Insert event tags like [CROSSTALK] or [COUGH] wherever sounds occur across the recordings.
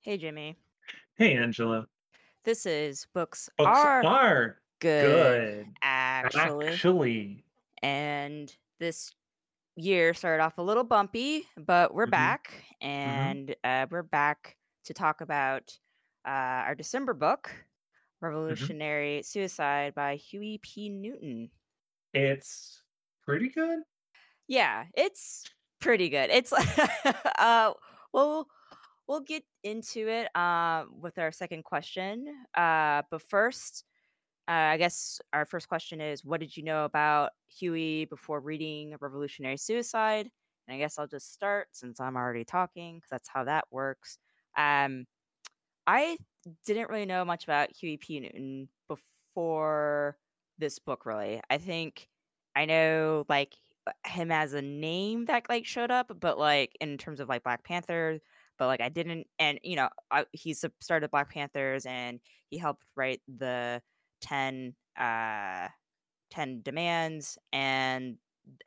Hey, Jimmy. Hey, Angela. This is Books Books Are are Good, good, actually. actually. And this year started off a little bumpy, but we're Mhm, back. mhm, And uh, we're back to talk about uh, our December book, mhm. Revolutionary Suicide by Huey P. Newton. It's pretty good. Yeah, it's pretty good. It's [LAUGHS] uh well we'll get into it uh, with our second question. Uh, but first, Uh, I guess our first question is what did you know about Huey before reading Revolutionary Suicide? And I guess I'll just start since I'm already talking because that's how that works. Um, I didn't really know much about Huey P. Newton before this book, really. I think I know like him as a name that like showed up, but like in terms of like Black Panther, but like I didn't, and you know, I, he's started Black Panthers and he helped write the 10, uh, 10 demands. And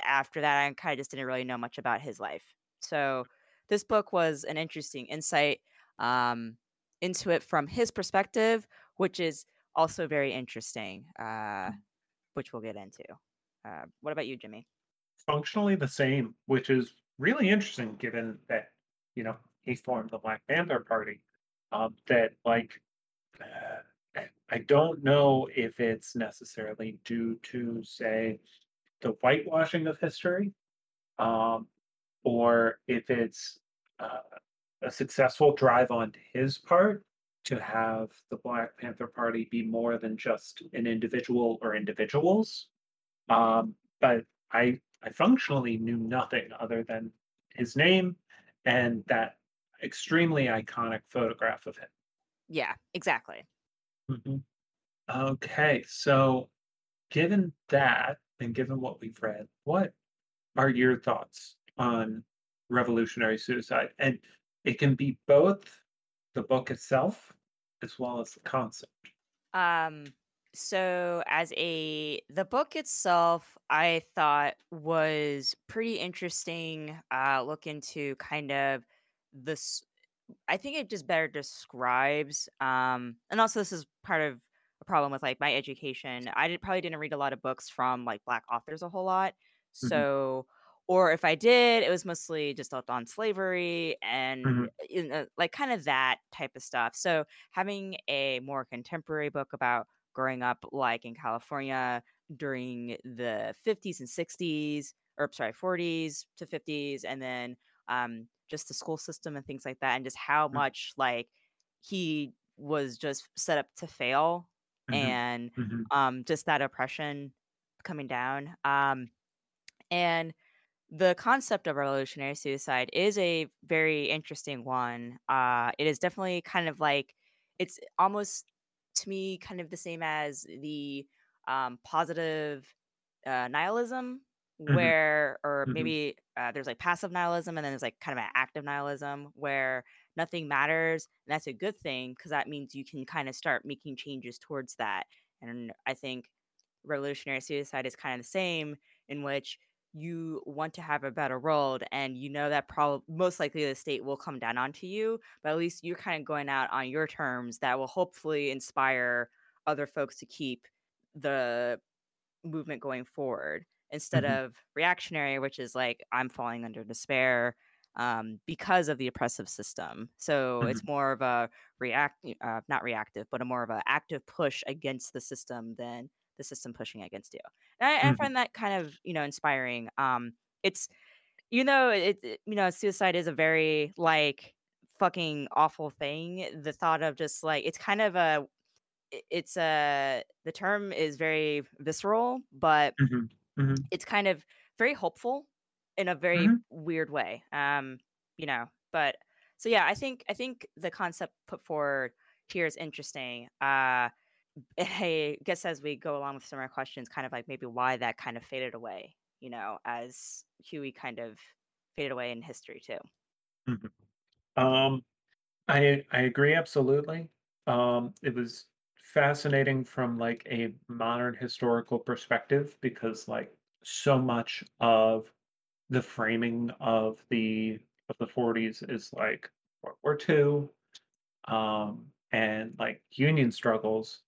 after that, I kind of just didn't really know much about his life. So this book was an interesting insight. Um, into it from his perspective, which is also very interesting, uh, which we'll get into. Uh, what about you, Jimmy? Functionally the same, which is really interesting given that, you know, he formed the Black Panther Party. Um, that like uh, I don't know if it's necessarily due to say the whitewashing of history, um, or if it's uh, a successful drive on his part to have the Black Panther Party be more than just an individual or individuals. Um, but I I functionally knew nothing other than his name and that extremely iconic photograph of him. Yeah, exactly. Mhm. Okay, so given that and given what we've read, what are your thoughts on revolutionary suicide? And it can be both the book itself as well as the concept. Um, so as a the book itself, I thought was pretty interesting. Uh, look into kind of this. I think it just better describes. Um, and also this is part of a problem with like my education. I did, probably didn't read a lot of books from like black authors a whole lot. Mhm, So, or if I did, it was mostly just on slavery and mhm, you know, like kind of that type of stuff. So having a more contemporary book about growing up like in California during the 50s and 60s or sorry 40s to 50s and then um just the school system and things like that and just how mhm, much like he was just set up to fail mhm, and mhm, um just that oppression coming down um and the concept of revolutionary suicide is a very interesting one. Uh, it is definitely kind of like it's almost to me kind of the same as the um, positive uh, nihilism, mhm, where or mhm, maybe uh, there's like passive nihilism and then there's like kind of an active nihilism where nothing matters, and that's a good thing because that means you can kind of start making changes towards that. And I think revolutionary suicide is kind of the same in which you want to have a better world and you know that probably most likely the state will come down onto you but at least you're kind of going out on your terms that will hopefully inspire other folks to keep the movement going forward instead mhm, of reactionary which is like i'm falling under despair um, because of the oppressive system. So it's mhm, more of a react uh, not reactive but a more of an active push against the system than the system pushing against you. And I, I mhm, find that kind of you know inspiring. Um it's you know it, it you know suicide is a very like fucking awful thing. The thought of just like it's kind of a it's a the term is very visceral but mhm, mhm, it's kind of very hopeful in a very mhm. weird way. Um, you know, but so yeah, I think I think the concept put forward here is interesting. Uh [LAUGHS] I guess as we go along with some of our questions, kind of like maybe why that kind of faded away, you know, as Huey kind of faded away in history too. Mhm. Um, I I agree absolutely. Um, it was fascinating from like a modern historical perspective because like so much of the framing of the of the 40s is like World War II, um, and like union struggles,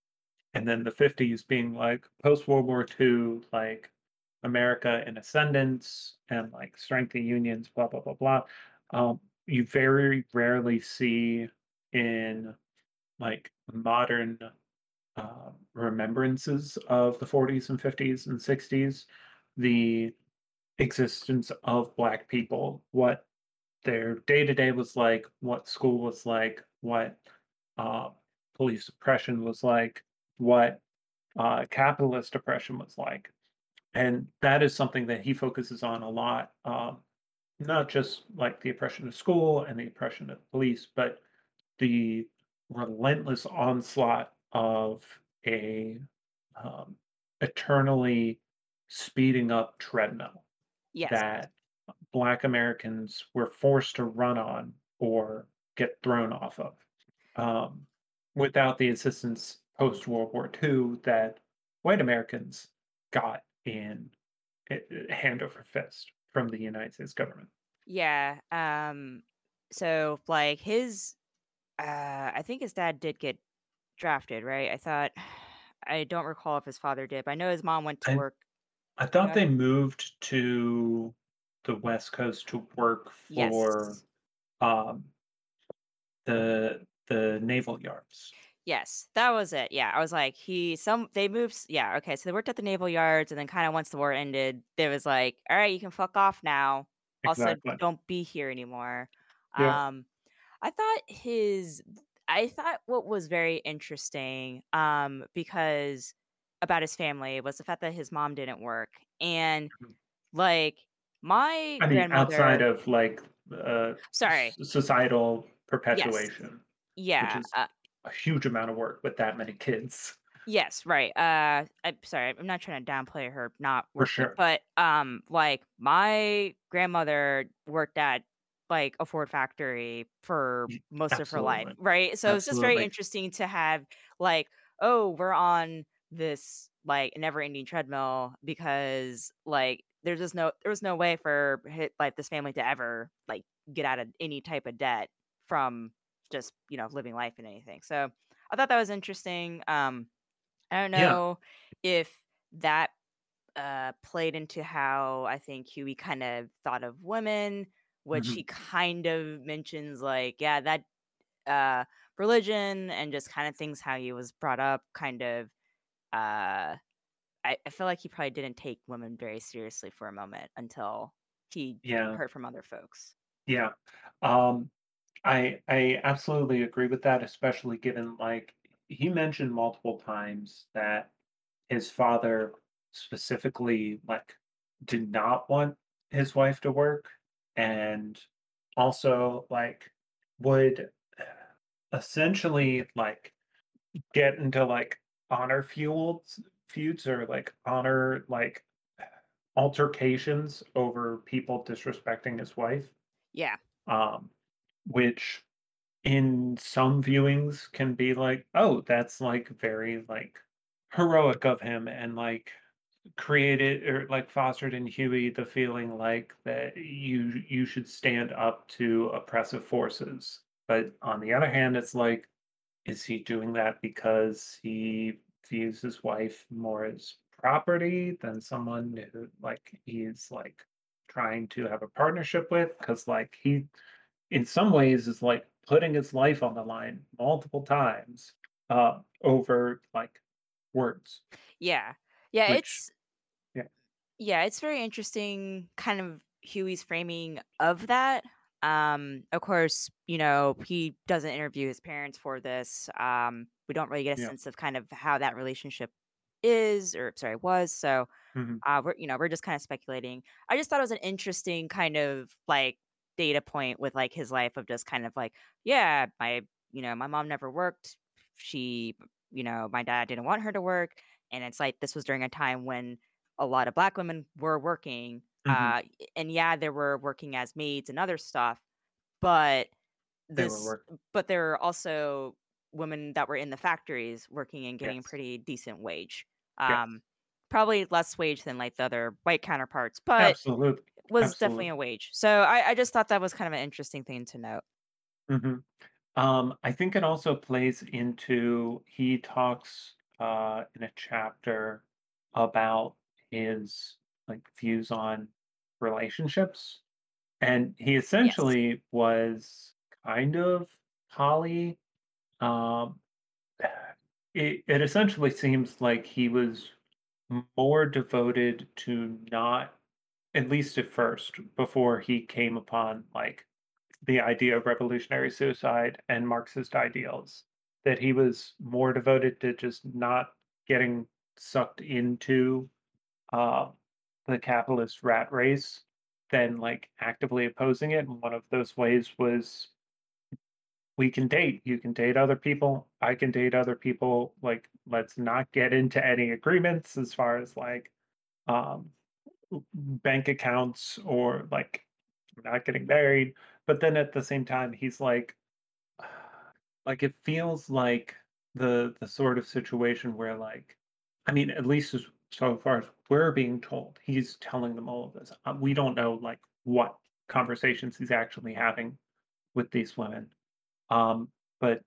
and then the 50s being like post World War II, like America in ascendance and like strength of unions, blah blah blah blah. Um, you very rarely see in like modern uh, remembrances of the 40s and 50s and 60s the existence of black people, what their day to day was like, what school was like, what uh, police oppression was like, what uh, capitalist oppression was like. And that is something that he focuses on a lot, um, not just like the oppression of school and the oppression of police, but the relentless onslaught of a um, eternally speeding up treadmill Yes. that Black Americans were forced to run on or get thrown off of um, without the assistance post World War II that white Americans got in eh, eh, hand over fist from the United States government. Yeah. Um so like his uh I think his dad did get drafted, right? I thought [SIGHS] I don't recall if his father did, but I know his mom went to I work. I thought they moved to the West Coast to work for Yes. um, the the naval yards. Yes, that was it. Yeah, I was like, he some they moved. Yeah, okay. So they worked at the naval yards, and then kind of once the war ended, there was like, all right, you can fuck off now. Also, don't be here anymore. Yeah. Um, I thought his, I thought what was very interesting, um, because about his family was the fact that his mom didn't work, and Mhm. like my I mean, outside of like uh, Sorry. societal Yes. perpetuation, which Yeah. uh, a huge amount of work with that many kids, Yes, right. Uh, I'm sorry. I'm not trying to downplay her not for sure. but um, like my grandmother worked at like a Ford factory for most of her life, right? So it's just very interesting to have like, oh, we're on this like never-ending treadmill because like there's just no there was no way for like this family to ever like get out of any type of debt from just you know living life and anything. So I thought that was interesting. Um I don't Yeah. know if that uh, played into how I think Huey kind of thought of women, which hmm he kind of mentions, like, yeah, that uh, religion and just kind of things how he was brought up, kind of. Uh, I, I feel like he probably didn't take women very seriously for a moment until he Yeah. heard from other folks. Yeah. Um, I I absolutely agree with that, especially given like he mentioned multiple times that his father specifically like did not want his wife to work and also like would essentially like get into like honor feuds feuds or like honor like altercations over people disrespecting his wife Yeah. um which in some viewings can be like, "Oh, that's, like, very, like, heroic of him," and, like, created or, like, fostered in Huey the feeling like that you you should stand up to oppressive forces. But on the other hand, it's like, is he doing that because he views his wife more as property than someone who, like, he's, like, trying to have a partnership with? Because like, he in some ways is like putting his life on the line multiple times uh, over like words, Yeah. Yeah. which It's yeah, Yeah, it's very interesting kind of Huey's framing of that. Um, of course, you know, he doesn't interview his parents for this. Um, we don't really get a yeah, sense of kind of how that relationship is or sorry, was. So mhm, uh we're you know, we're just kind of speculating. I just thought it was an interesting kind of like data point with like his life of just kind of like, yeah, my you know, my mom never worked. She, you know, my dad didn't want her to work. And it's like this was during a time when a lot of black women were working. mhm, Uh and yeah, they were working as maids and other stuff, but they were this working. but there are also women that were in the factories working and getting a pretty decent wage. yes, Um, probably less wage than like the other white counterparts, but absolutely, was definitely a wage. So I, I just thought that was kind of an interesting thing to note. hmm Um, I think it also plays into he talks uh, in a chapter about his like views on relationships, and he Yes. essentially was kind of poly. Um, it, it essentially seems like he was more devoted to not, at least at first, before he came upon like the idea of revolutionary suicide and Marxist ideals, that he was more devoted to just not getting sucked into uh, the capitalist rat race than like actively opposing it. And one of those ways was we can date. You can date other people. I can date other people. Like, let's not get into any agreements as far as like um, bank accounts or like not getting married. But then at the same time, he's like, like it feels like the the sort of situation where like, I mean, at least as so far as we're being told, he's telling them all of this. Uh, we don't know like what conversations he's actually having with these women. Um, but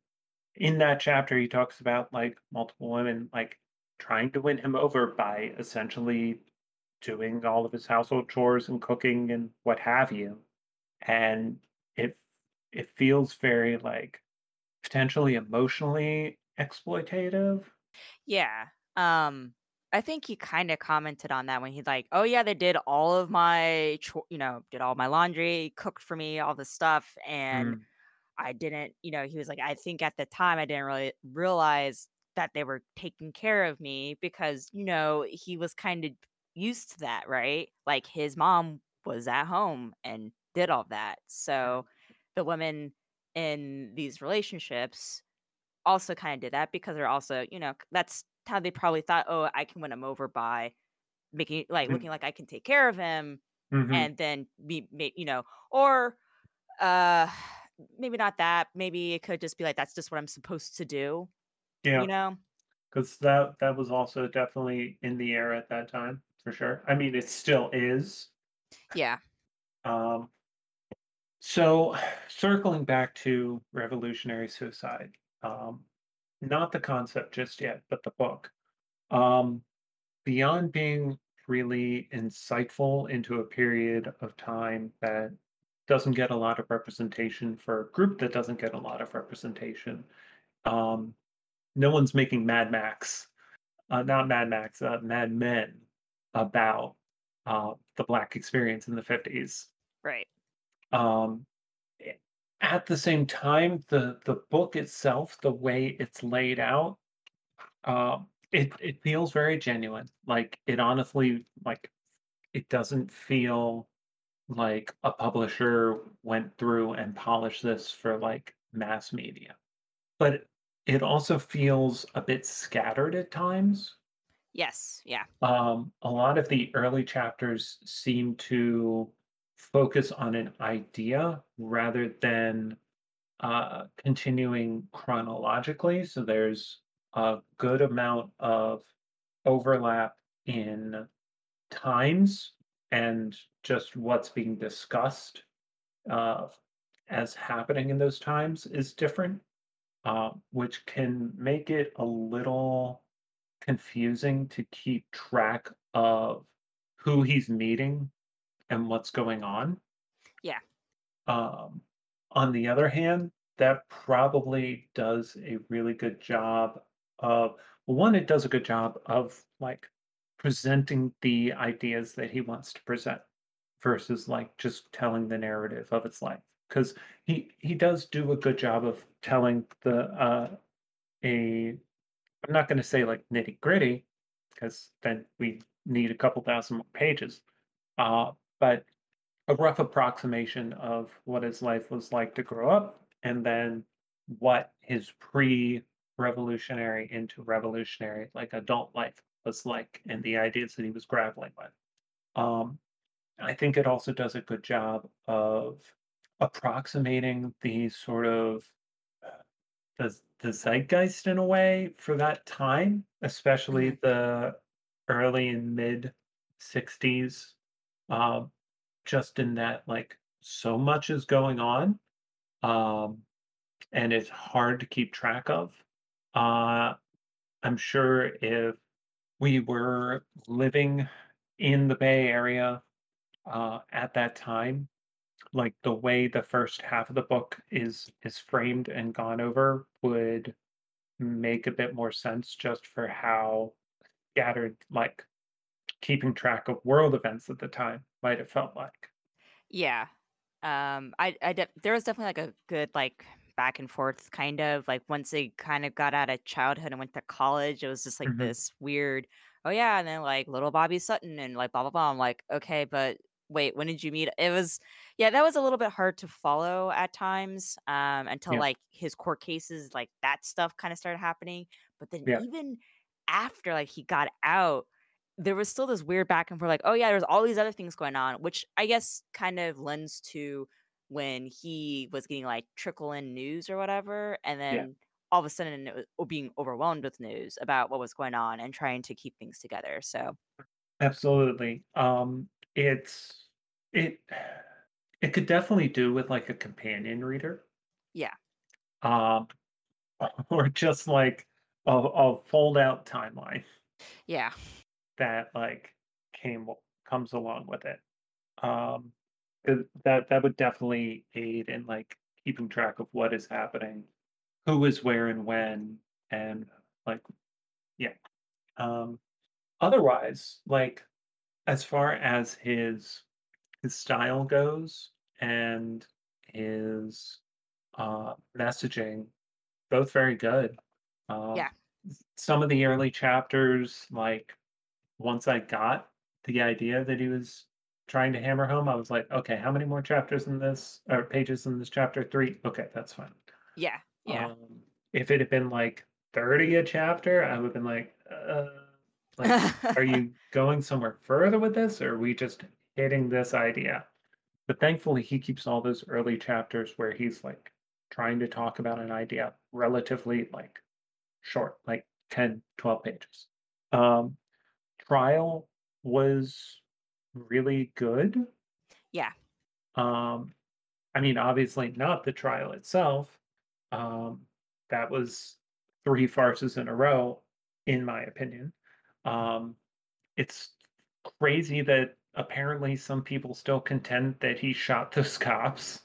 in that chapter, he talks about like multiple women like trying to win him over by essentially doing all of his household chores and cooking and what have you. And it it feels very like potentially emotionally exploitative. Yeah. Um, I think he kinda commented on that when he's like, "Oh, yeah, they did all of my cho you know, did all my laundry, cooked for me, all this stuff, and Mm, I didn't" you know, he was like, "I think at the time I didn't really realize that they were taking care of me," because, you know, he was kinda used to that, right? Like, his mom was at home and did all that, so the women in these relationships also kinda did that because they're also, you know, that's how they probably thought, "Oh, I can win him over by making like, mhm, looking like I can take care of him," mhm. and then be you know, or, uh, maybe not that, maybe it could just be like, "That's just what I'm supposed to do," Yeah, you know? because that that was also definitely in the air at that time for sure. I mean, it still is. Yeah. Um, so circling back to revolutionary suicide, um, not the concept just yet, but the book. Um, beyond being really insightful into a period of time that doesn't get a lot of representation for a group that doesn't get a lot of representation. Um, no one's making Mad Max, uh, not Mad Max, uh, Mad Men about uh, the Black experience in the 50s. Right. Um, at the same time, the the book itself, the way it's laid out, um, it it feels very genuine. Like it honestly, like it doesn't feel like a publisher went through and polished this for like mass media. But it also feels a bit scattered at times. Yes, yeah. Um, a lot of the early chapters seem to focus on an idea rather than uh, continuing chronologically. So there's a good amount of overlap in times and just what's being discussed uh, as happening in those times is different, uh, which can make it a little confusing to keep track of who he's meeting and what's going on. Yeah. Um, on the other hand, that probably does a really good job of well, one, it does a good job of like presenting the ideas that he wants to present versus like just telling the narrative of its life. Because he he does do a good job of telling the uh a I'm not gonna say like nitty gritty, because then we need a couple thousand more pages. Uh, but a rough approximation of what his life was like to grow up and then what his pre-revolutionary into revolutionary like adult life was like and the ideas that he was grappling with um, i think it also does a good job of approximating the sort of uh, the, the zeitgeist in a way for that time especially Mhm. the early and mid 60s um, just in that like so much is going on um and it's hard to keep track of. Uh, I'm sure if we were living in the Bay Area uh, at that time, like the way the first half of the book is is framed and gone over would make a bit more sense just for how scattered like keeping track of world events at the time might have felt like. Yeah. Um, I I de there was definitely, like, a good, like, back and forth kind of, like, once they kind of got out of childhood and went to college, it was just, like, Mhm. this weird, "Oh, yeah, and then, like, little Bobby Hutton and, like, blah, blah, blah." I'm like, "Okay, but wait, when did you meet" it was yeah, that was a little bit hard to follow at times, um, until, Yeah, like, his court cases, like, that stuff kinda started happening, but then yeah, even after, like, he got out, there was still this weird back and forth, like, "Oh, yeah, there's all these other things going on," which I guess kind of lends to when he was getting, like, trickle in news or whatever, and yeah, then all of a sudden it was being overwhelmed with news about what was going on and trying to keep things together, so. Absolutely. Um, it's it [SIGHS] it could definitely do with like a companion reader, yeah, um, [LAUGHS] or just like a, a fold out timeline. Yeah, that like came comes along with it. Um, that that would definitely aid in like keeping track of what is happening, who is where and when, and like yeah. Um, otherwise, like as far as his his style goes and his uh, messaging, both very good. Um, yeah. some of the early chapters, like once I got the idea that he was trying to hammer home, I was like, okay, how many more chapters in this or pages in this chapter? Three. Okay, that's fine. Yeah, yeah. Um, if it had been like 30 a chapter, I would have been like, uh, like, are you [LAUGHS] going somewhere further with this, or are we just hitting this idea? But thankfully, he keeps all those early chapters where he's like trying to talk about an idea relatively like short, like 10, 12 pages. Um, Trial was really good. Yeah, Um, I mean, obviously not the trial itself. Um, that was three farces in a row, in my opinion. Um, it's crazy that apparently some people still contend that he shot those [LAUGHS] cops,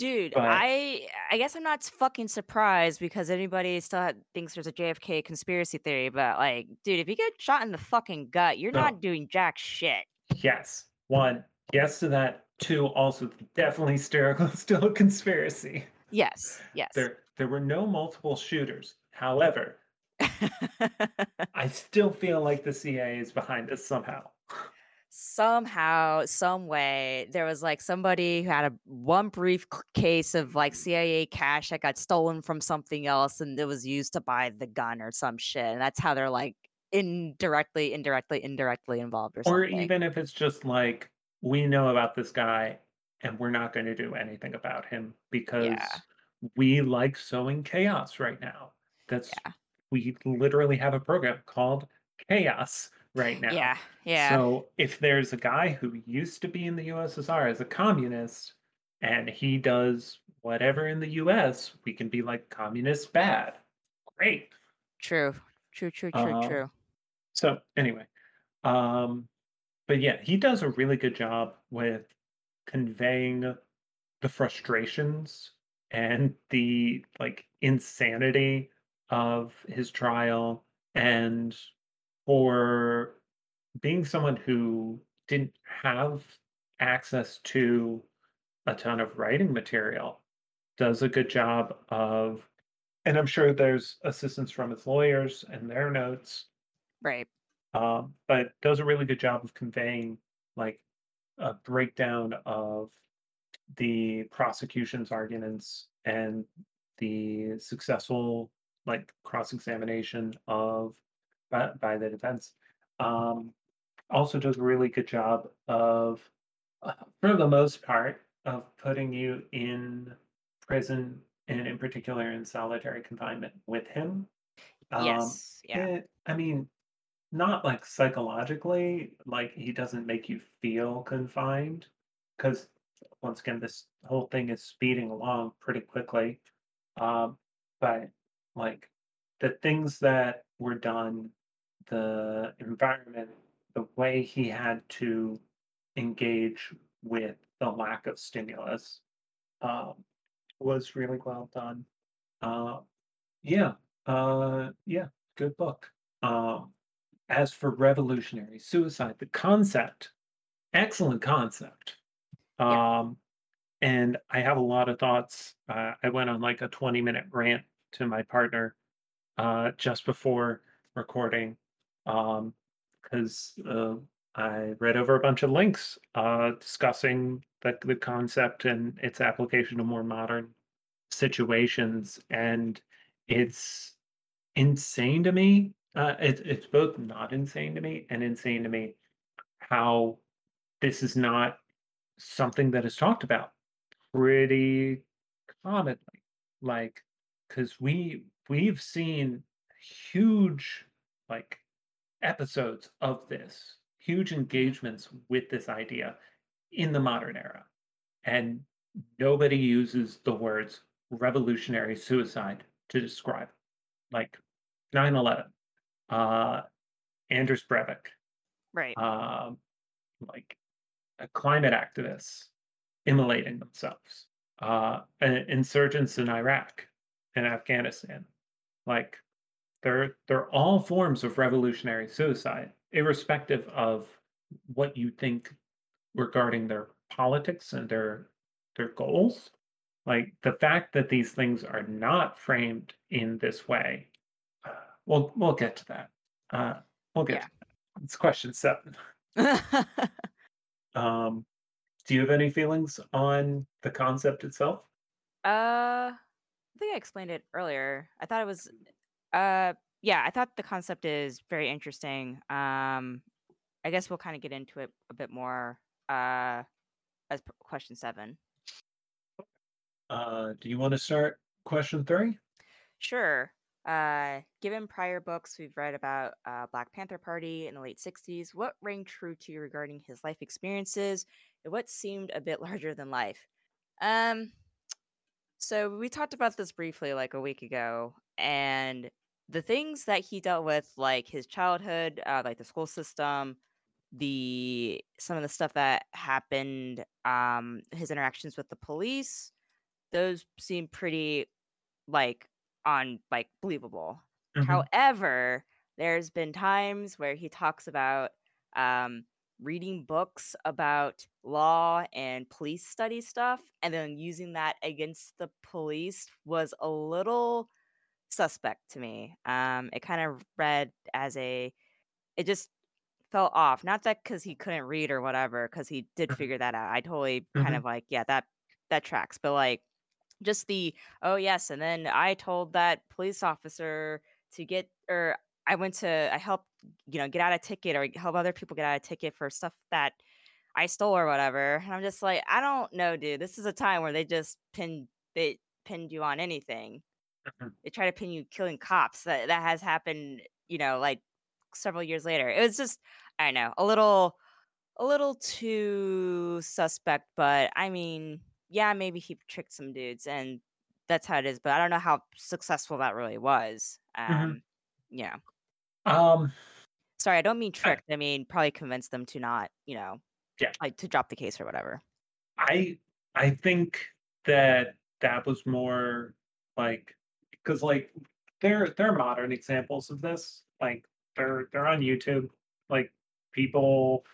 dude, but I I guess I'm not fucking surprised because anybody still thinks there's a JFK conspiracy theory, but, like, dude, if you get shot in the fucking gut, you're no, not doing jack shit. yes, one, yes to that. Two, also definitely still [LAUGHS] still a conspiracy. Yes, yes. There there were no multiple shooters. However, [LAUGHS] I still feel like the CIA is behind this somehow. Somehow, some way, there was, like, somebody who had a one brief case of, like, CIA cash that got stolen from something else, and it was used to buy the gun or some shit, and that's how they're, like, indirectly, indirectly, indirectly involved or Or even if it's just like, we know about this guy and we're not going to do anything about him Yeah, because we like sowing chaos right now. That's yeah, we literally have a program called Chaos right now. yeah, yeah, So if there's a guy who used to be in the USSR as a communist and he does whatever in the US, we can be like communist bad. Great. true, true, true, true, Um, true. so anyway, um, but yeah, he does a really good job with conveying the frustrations and the like insanity of his trial and for being someone who didn't have access to a ton of writing material does a good job of and i'm sure there's assistance from his lawyers and their notes. Right, um, but does a really good job of conveying like a breakdown of the prosecution's arguments and the successful like cross-examination of by, by the defense um, also does a really good job of uh, for the most part of putting you in prison and in particular in solitary confinement with him. Um, yes, yeah, eh, i mean not like psychologically, like he doesn't make you feel confined because once again, this whole thing is speeding along pretty quickly. Um, but like the things that were done, the environment, the way he had to engage with the lack of stimulus um, was really well done. Uh, yeah, uh, yeah, good book. Um, as for revolutionary suicide, the concept, excellent concept. Yeah. Um, and I have a lot of thoughts. Uh, I went on like a 20 minute rant to my partner uh, just before recording um, because uh, I read over a bunch of links uh, discussing the, the concept and its application to more modern situations. And it's insane to me. Uh, it, it's both not insane to me and insane to me how this is not something that is talked about pretty commonly. Like, because we we've seen huge like episodes of this, huge engagements with this idea in the modern era, and nobody uses the words revolutionary suicide to describe it. Like 9/11, uh, Anders Breivik, Right. um, like uh, climate activists immolating themselves, uh, uh, insurgents in Iraq and Afghanistan. Like they're they're all forms of revolutionary suicide, irrespective of what you think regarding their politics and their their goals. Like the fact that these things are not framed in this way, uh, we'll we'll get to that. Uh, we'll get Yeah. to that. It's question seven. [LAUGHS] Um, do you have any feelings on the concept itself? Uh, I think I explained it earlier. I thought it was, uh, yeah, I thought the concept is very interesting. Um, I guess we'll kind of get into it a bit more, uh, as p- question seven. Uh, do you want to start question three? Sure. Uh, given prior books we've read about uh, Black Panther Party in the late 60s, what rang true to you regarding his life experiences and what seemed a bit [LAUGHS] larger than life? Um, so we talked about this briefly like a week ago, and the things that he dealt with, like his childhood, uh, like the school system, the some of the stuff that happened, um, his interactions with the police, those seem pretty like on like believable. hmm However, there's been times where he talks about um reading books about law and police study stuff and then using that against the police was a little suspect to me. Um it kind of read as a it just fell off. Not that cuz he couldn't read or whatever cuz he did figure that out. I totally kind hmm of like yeah, that that tracks. But like just the, "Oh, yes, and then I told that police officer to get" or I went to I helped, you know, get out a ticket or help other people get out a ticket for stuff that I stole or whatever, and I'm just like, "I don't know, dude. This is a time where they just pinned they pinned you on anything. Hmm They try to pin you killing cops. That that has happened, you know, like, several years later." It was just, I don't know, a little a little too suspect, but I mean, yeah, maybe he tricked some dudes and that's how it is, but I don't know how successful that really was. hmm Um, yeah. Um, Sorry, I don't mean I, tricked. I mean, probably convinced them to not, you know, yeah, like to drop the case or whatever. I I think that that was more like because like there are modern examples of this. Like they're they're on YouTube. Like people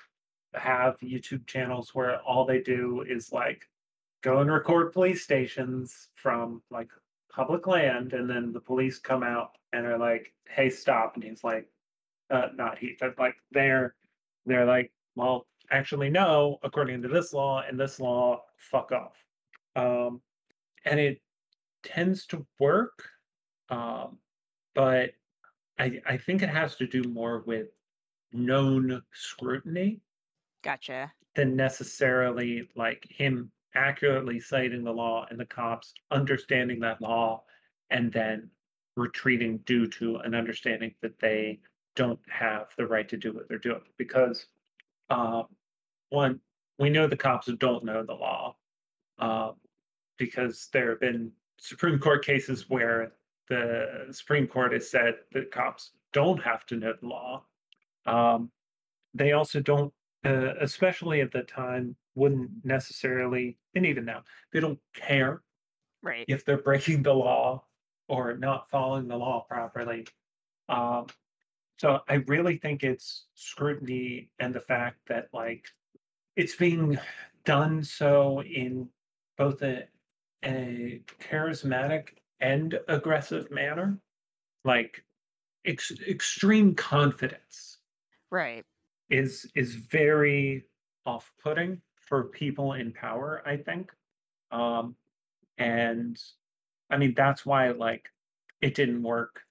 have YouTube channels where all they do is like go and record police stations from like public land, and then the police come out and are like, "Hey, stop!" And he's like, "Uh, not he, but like they're they're like, well, actually, no, according to this law and this law, fuck off." Um, and it tends to work, um, but I I think it has to do more with known scrutiny Gotcha. than necessarily like him accurately citing the law and the cops understanding that law and then retreating due to an understanding that they don't have the right to do what they're doing because um, one we know the cops don't know the law um, because there have been Supreme Court cases where the Supreme Court has said that cops don't have to know the law. Um, they also don't, uh, especially at the time, wouldn't necessarily, and even now, they don't care Right. if they're breaking the law or not following the law properly. Um, so I really think it's scrutiny and the fact that like it's being done so in both a, a charismatic and aggressive manner, like ex- extreme confidence Right. is is very off-putting for people in power, I think. Um, and I mean that's why like it didn't work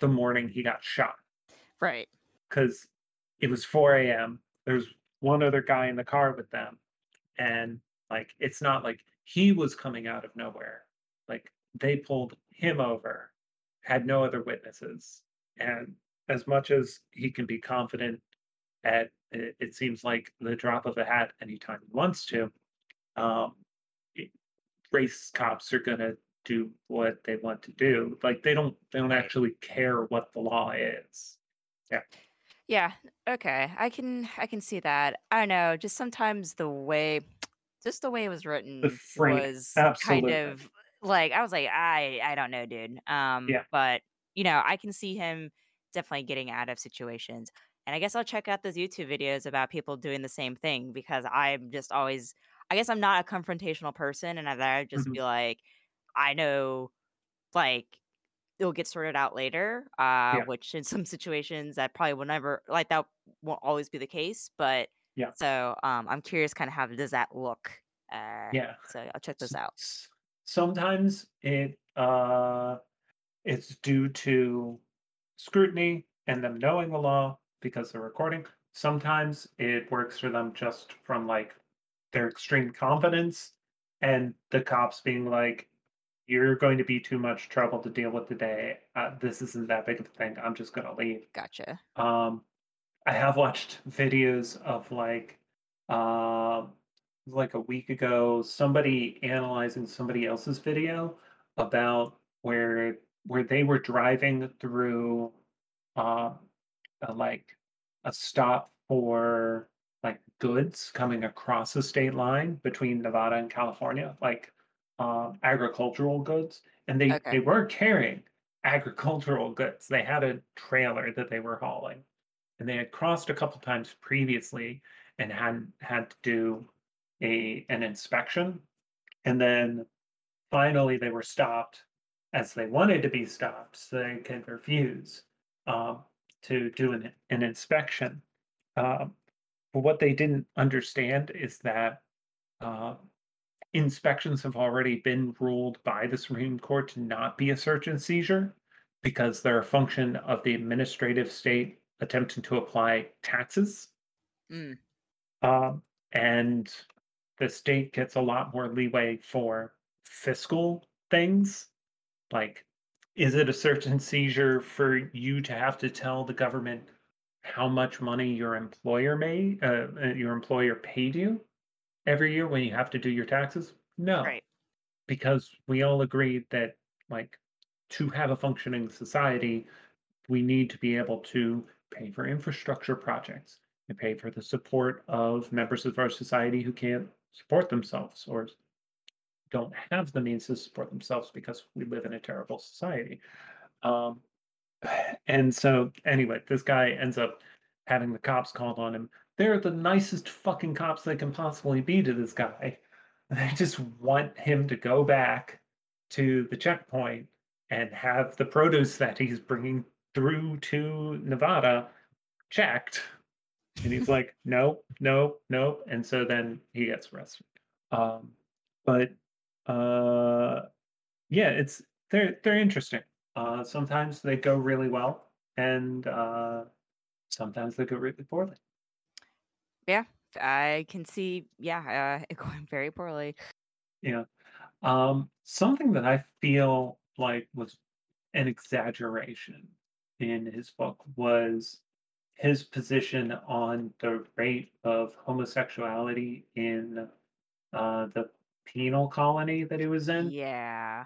the morning he got shot Right. because it was 4 a.m. There's one other guy in the car with them, and like it's not like he was coming out of nowhere. Like they pulled him over, had no other witnesses, and as much as he can be confident at it, it seems like the drop of a hat anytime he wants to, um, it- race cops are gonna do what they want to do. Like they don't they don't actually care what the law is. Yeah. Yeah. Okay. I can I can see that. I don't know. Just sometimes the way just the way it was The written framing, was kind of like I was like, I I don't know, dude. Um, Yeah. but you know, I can see him definitely getting out of situations. And I guess I'll check out those YouTube videos about people doing the same thing because I'm just always I guess I'm not a confrontational person and I'd just Mhm. be like, I know like it'll get sorted out later, uh, Yeah. which in some [LAUGHS] situations that probably will never like that won't always be the case. But Yeah. so um, I'm curious, kind of how does that look? Uh, Yeah. so I'll check those out. Sometimes it uh it's due to scrutiny and them knowing the law because they're recording. Sometimes it works for them just from like their extreme confidence and the cops being like, "You're going to be too much trouble to deal with today. Uh, this isn't that big of a thing. I'm just gonna leave." Gotcha. Um, I have watched [LAUGHS] videos of like, um, like a week ago, somebody analyzing somebody else's video about where where they were driving through, um, a, like a stop for like goods coming across the state line between Nevada and California, like um, agricultural goods, and they Okay. they weren't carrying agricultural goods. They had a trailer that they were hauling and they had crossed a couple times previously and hadn't had to do a an inspection. And then finally they were stopped as they wanted to be stopped so they could refuse um, to do an, an inspection. Um, but what they didn't understand is that uh, inspections have already been ruled by the supreme court to not be a search and seizure because they're a function of the administrative state attempting to apply taxes. Mm, um, and the state gets a lot more leeway for fiscal things. Like, is it a search and seizure for you to have to tell the government how much money your employer made, uh, uh, your employer paid you every year when you have to do your taxes? No, right. because we all agreed that, like, to have a functioning society, we need to be able to pay for infrastructure projects and pay for the support of members of our society who can't support themselves or don't have the means to support themselves because we live in a terrible society. Um, and so, anyway, this guy ends up having the cops called on him. They're the nicest fucking cops they can possibly be to this guy. [LAUGHS] They just want him to go back to the checkpoint and have the produce that he's bringing through to Nevada checked. And he's like, nope, nope, nope. And so then he gets arrested. Um, but uh, yeah, it's they're they're interesting. Uh, sometimes they go really well, and uh, sometimes they go really poorly. Yeah, I can see. Yeah, uh, [LAUGHS] it going very poorly. Yeah. Um, something that I feel like was an exaggeration in his book was his position on the rate of homosexuality in uh, the penal colony that he was in. Yeah.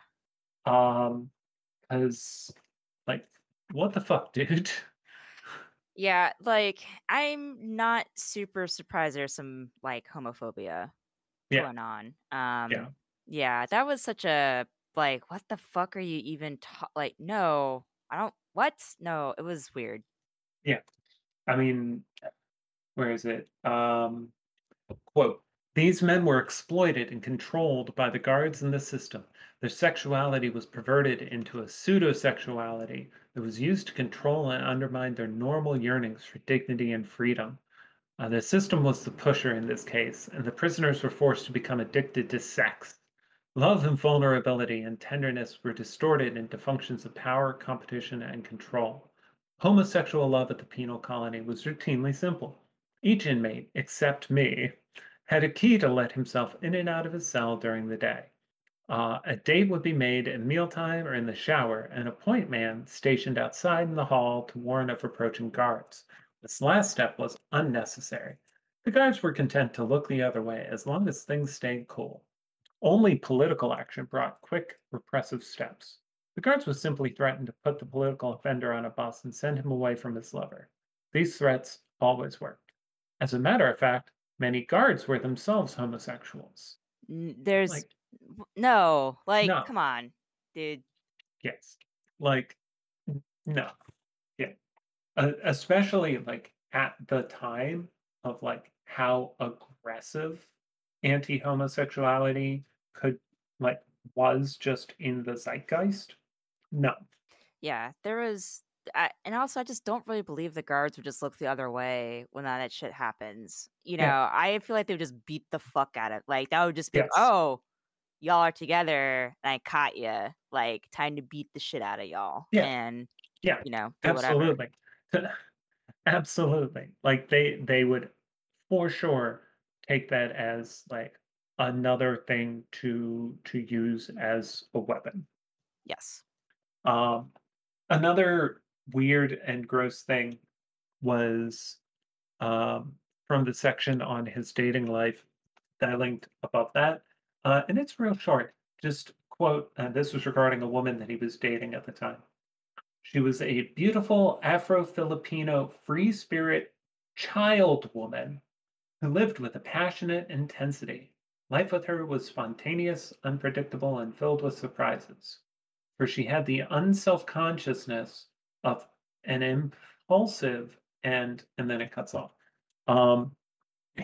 Um, because like, what the fuck, dude? Yeah, like I'm not super surprised there's some like homophobia Yeah, going on. yeah, Um, yeah, that was such a like, what the fuck are you even ta- like? No, I don't. What? No, it was weird. yeah. I mean, where is it? Um, quote, these men were exploited and controlled by the guards in the system. Their sexuality was perverted into a pseudo-sexuality that was used to control and undermine their normal yearnings for dignity and freedom. Uh, the system was the pusher in this case, and the prisoners were forced to become addicted to sex. Love and vulnerability and tenderness were distorted into functions of power, competition, and control. Homosexual love at the penal colony was routinely simple. Each inmate, except me, had a key to let himself in and out of his cell during the day. Uh, a date would be made at mealtime or in the shower, and a point man stationed outside in the hall to warn of approaching guards. This last step was unnecessary. The guards were content to look the other way as long as things stayed cool. Only political action brought quick, repressive steps. The guards would simply threaten to put the political offender on a bus and send him away from his lover. These threats always worked. As a matter of fact, many guards were themselves homosexuals. There's Like, no, like, no, come on, dude. yes. Like, no. Yeah. Uh, especially like at the time of like how aggressive anti-homosexuality could like was just in the zeitgeist. No. Yeah, there was, I, and also I just don't really believe the guards would just look the other way when that shit happens. You Yeah. know, I feel like they would just beat the fuck out of like that would just be like, oh, y'all are together, and I caught you. Like time to beat the shit out of y'all, Yeah. and Yeah. you know. Absolutely. [LAUGHS] Absolutely. Like they they would for sure take that as like another thing to to use as a weapon. Yes. Um another weird and gross thing was um from the section on his dating life that I linked above that. Uh, and it's real short. Just quote, and this was regarding a woman that he was dating at the time. She was a beautiful Afro Filipino free spirit child woman who lived with a passionate intensity. Life with her was spontaneous, unpredictable, and filled with surprises. For she had the unself consciousness of an impulsive and and then it cuts off. Um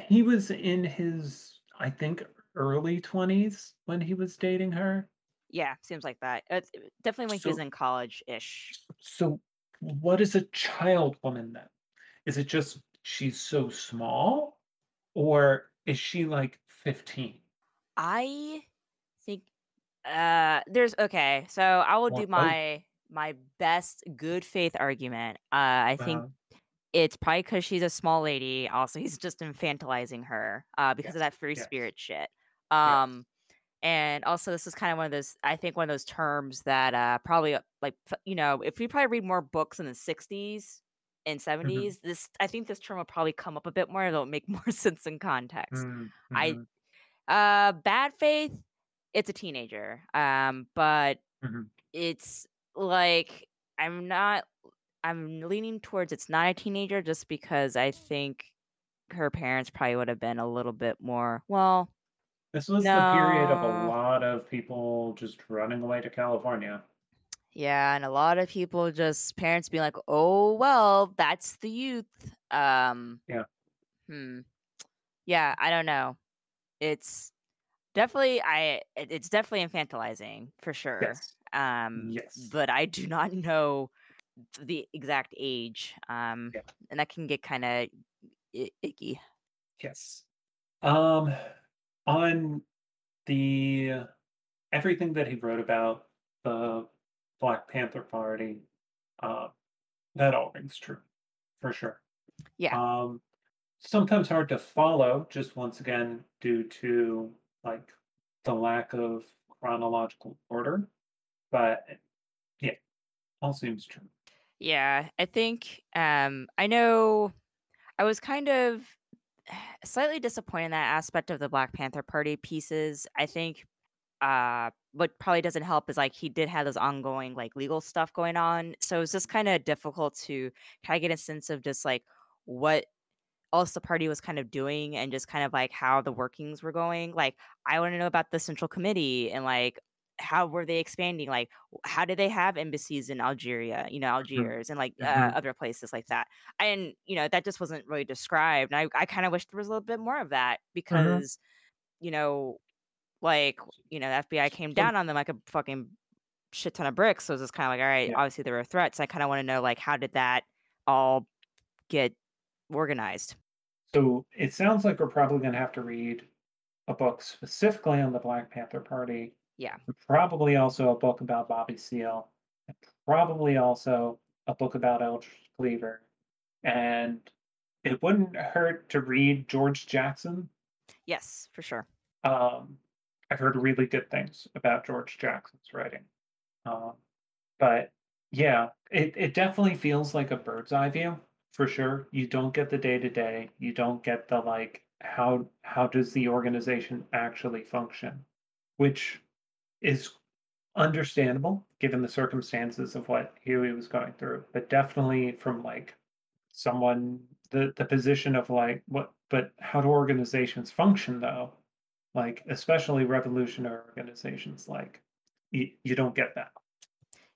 he was in his I think early 20s when he was dating her. Yeah, seems like that. It's uh, definitely when he was in college-ish. So, what is a child woman then? Is it just she's so small, or is she like 15? I think uh there's okay, so I will do my my best good faith argument. Uh I think Uh, it's probably because she's a small lady. Also, he's just infantilizing her uh because of that free yes, spirit shit. yes. Um and also this is kind of one of those I think one of those terms that uh probably uh, like you know, if we probably read more books in the 60s and Mhm, 70s, this I think this term will probably come up a bit more. It'll make [LAUGHS] more sense in context. mm, I mhm, uh, bad faith, it's a teenager. Um, but mhm. it's like I'm not I'm leaning towards it's not a teenager just because I think her parents probably would have been a little bit more, well, This was the period of a lot of people just running away to California. Yeah, and a lot of people just parents being like, "Oh, well, that's the youth." Um, Yeah. hmm. Yeah, I don't know. It's Definitely, I it's definitely infantilizing for sure. Yes. Um, Yes. but I do [LAUGHS] not know the exact age. Um, Yeah. and that can get kind of icky. Yes. Um, on the everything that he wrote about the Black Panther Party, uh, that all rings true for sure. Yeah. Um, sometimes hard to follow, just once again due to like the lack of chronological order. But yeah, all seems true. Yeah, I think um I know I was kind of [SIGHS] slightly disappointed in that aspect of the Black Panther Party pieces. I think uh what probably doesn't help is, like, he did have those ongoing, like, legal stuff going on, so it's just kinda difficult to kinda get a sense of just, like, what else the party was kind of doing and just kind of, like, how the workings were going, like, I wanna know about the Central Committee and, like, how were they expanding, like, how did they have embassies in Algeria, you know, Mhm. Algiers and, like, uh, Mhm. other places like that, and, you know, that just wasn't really described, and I I kinda wish there was a little bit more of that Mhm. because, you know, like, you know, the FBI came down on them like a fucking shit ton of bricks, so it's just kinda like, "Alright, Yeah. obviously there were threats." I kinda wanna know, like, how did that all get organized? So, it sounds like we're probably gonna have to read a book specifically on the Black Panther Party, Yeah. probably also a book about Bobby Seale, and probably also a book about Eldridge Cleaver, and it wouldn't hurt to read George Jackson. Yes, for sure. Um, I've heard really good things about George Jackson's writing. Um, but yeah, it it definitely feels like a bird's eye view, for sure. You don't get the day to day, you don't get the, like, how how does the organization actually function, which is understandable given the circumstances of what Huey was going through, but definitely from, like, someone the the position of, like, what but how do organizations function, though? Like, especially revolutionary organizations, like, y you don't get that.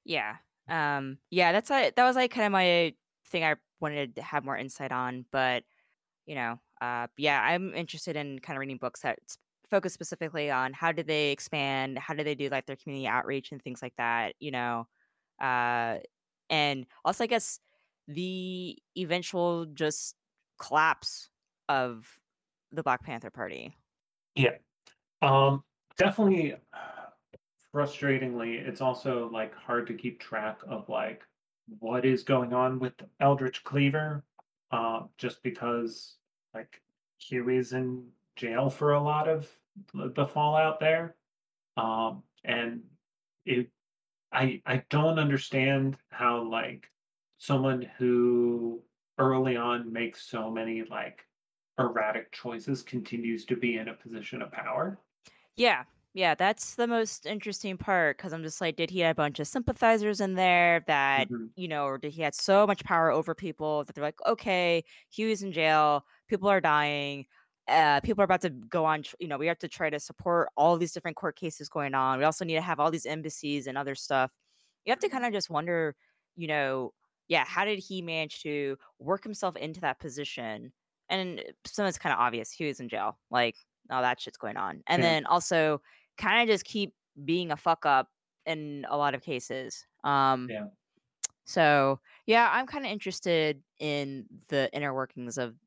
Yeah, um, yeah, that's a, that was, like, kinda my thing I wanted to have more insight on, but, you know, uh, yeah, I'm interested in kinda reading books that focus specifically on how did they expand, how did they do, like, their community outreach and things like that, you know? Uh, and also, I guess, the eventual just collapse of the Black Panther Party. Yeah. Um, definitely, [SIGHS] frustratingly, it's also, like, hard to keep track of, like, what is going on with Eldridge Cleaver, um, just because, like, Huey's in jail for a lot of the the fallout there, um, and it I I don't understand how, like, someone who early on makes so many, like, erratic choices continues to be in a position of power. Yeah, yeah, that's the most interesting part because I'm just like, did he have a bunch of sympathizers in there that, Mhm. you know or did he had so much power over people that they're like, "Okay, Huey's in jail, people are dying, uh, people are about to go on you know, we have to try to support all these different court cases going on, we also need to have all these embassies and other stuff." You have to Mhm. kinda just wonder, you know, yeah, how did he manage to work himself into that position? And some it's kinda obvious, he was in jail, like, all that shit's going on, and then also kinda just keep being a fuck up in a lot of cases, um, Yeah. so, yeah, I'm kinda interested in the inner workings of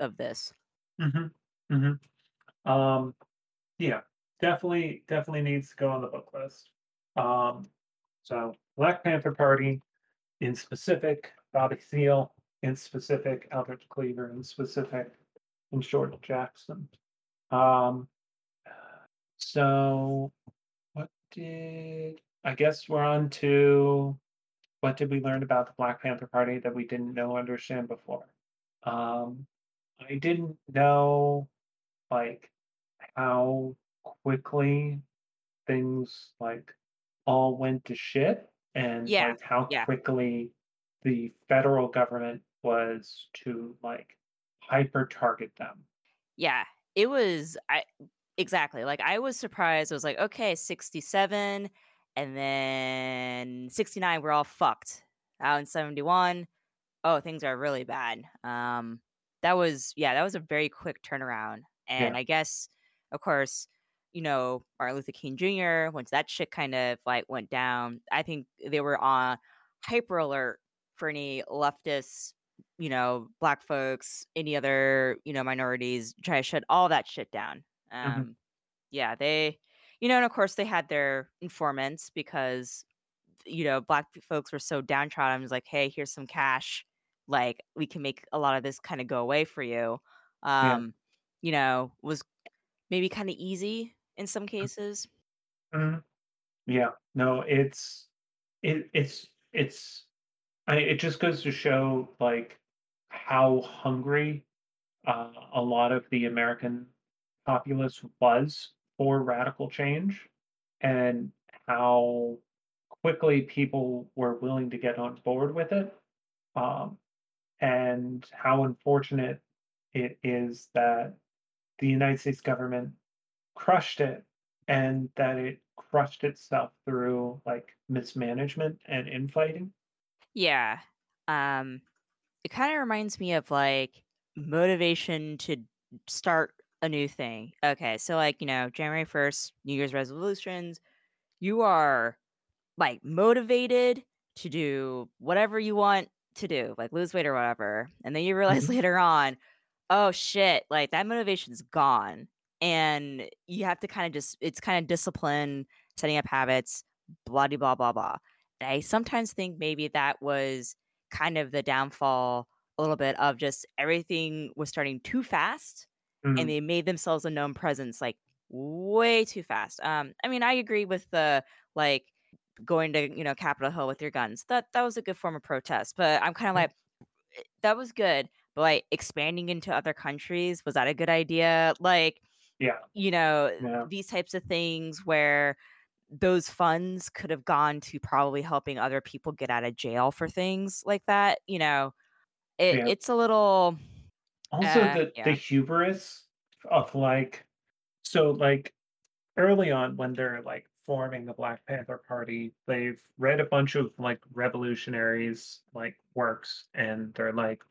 of this. Mm-hmm. Mm-hmm. Um, yeah, definitely definitely needs to go on the book list. Um, so Black Panther Party in specific, Bobby Seale in specific, Eldridge Cleaver in specific, and George Jackson. Um, so what did I guess we're on to what did we learn about the Black Panther Party that we didn't know or understand before? Um, I didn't know, like, how quickly things, like, all went to shit and, Yeah, like, how yeah. quickly the federal government was to, like, hyper target them. Yeah, it was I exactly, like, I was surprised, I was like, "Okay, 67, and then 69, we're all fucked. Out in 71, oh, things are really bad." Um, that was yeah, that was a very quick turnaround, and Yeah. I guess, of course, you know, Martin Luther King Jr., once that shit kind of, like, went down, I think they were on hyper alert for any leftists, you know, black folks, any other, you know, minorities, try to shut all that shit down. Mhm. Um, yeah, they you know, and of course, they had their informants because, you know, black folks were so downtrodden, it was like, "Hey, here's some cash, like, we can make a lot of this kinda go away for you." Yeah. Um, you know, was maybe kinda easy in some Mm. cases. Mhm. Yeah, no, it's it it's it's I it just goes to show, like, how hungry, uh, a lot of the American populace was for radical change, and how quickly people were willing to get on board with it, um, and how unfortunate it is that the United States government crushed it and that it crushed itself through like mismanagement and infighting. Yeah. Um, it kind of reminds me of like motivation to start a new thing. Okay, so like, you know, January 1st, New Year's resolutions, you are like motivated to do whatever you want to do, like lose weight or whatever. And then you realize Mhm. later on, oh shit, like that motivation's gone. And you have to kind of just, it's kind of discipline, setting up habits, blah, blah, blah, blah. And I sometimes think maybe that was kind of the downfall a little bit of just everything was starting too fast and Mm, they made themselves a known presence like way too fast. Um, I mean, I agree with the like going to you know Capitol Hill with your guns. That that was a good form of protest, but I'm kind of like that was good, but like expanding into other countries was that a good idea? Like yeah, you know yeah, these types of things where those funds could have gone to probably helping other people get out of jail for things like that. You know, it yeah. it's a little Also, uh the the hubris of like, so like early on when they're like forming the Black Panther Party, they've read a bunch of like revolutionaries like works, and they're like,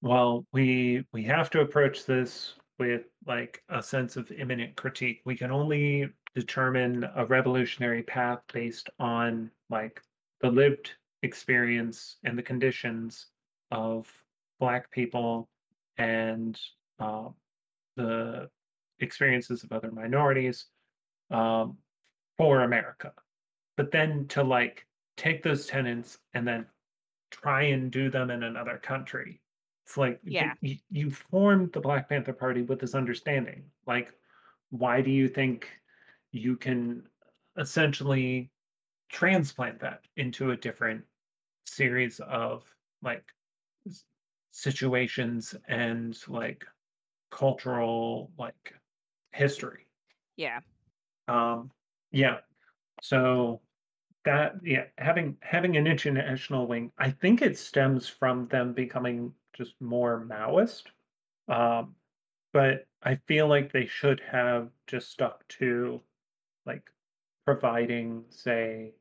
well, we we have to approach this with like a sense of immanent critique. We can only determine a revolutionary path based on like the lived experience and the conditions of Black people and uh, the experiences of other minorities um, for America. But then to like take those tenets and then try and do them in another country. It's like, yeah you, you formed the Black Panther Party with this understanding. Like, why do you think you can essentially transplant that into a different series of like situations and like cultural like history? yeah Um, yeah. So that yeah, having having an international wing, I think it stems from them becoming just more Maoist. Um, but I feel like they should have just stuck to like providing, say,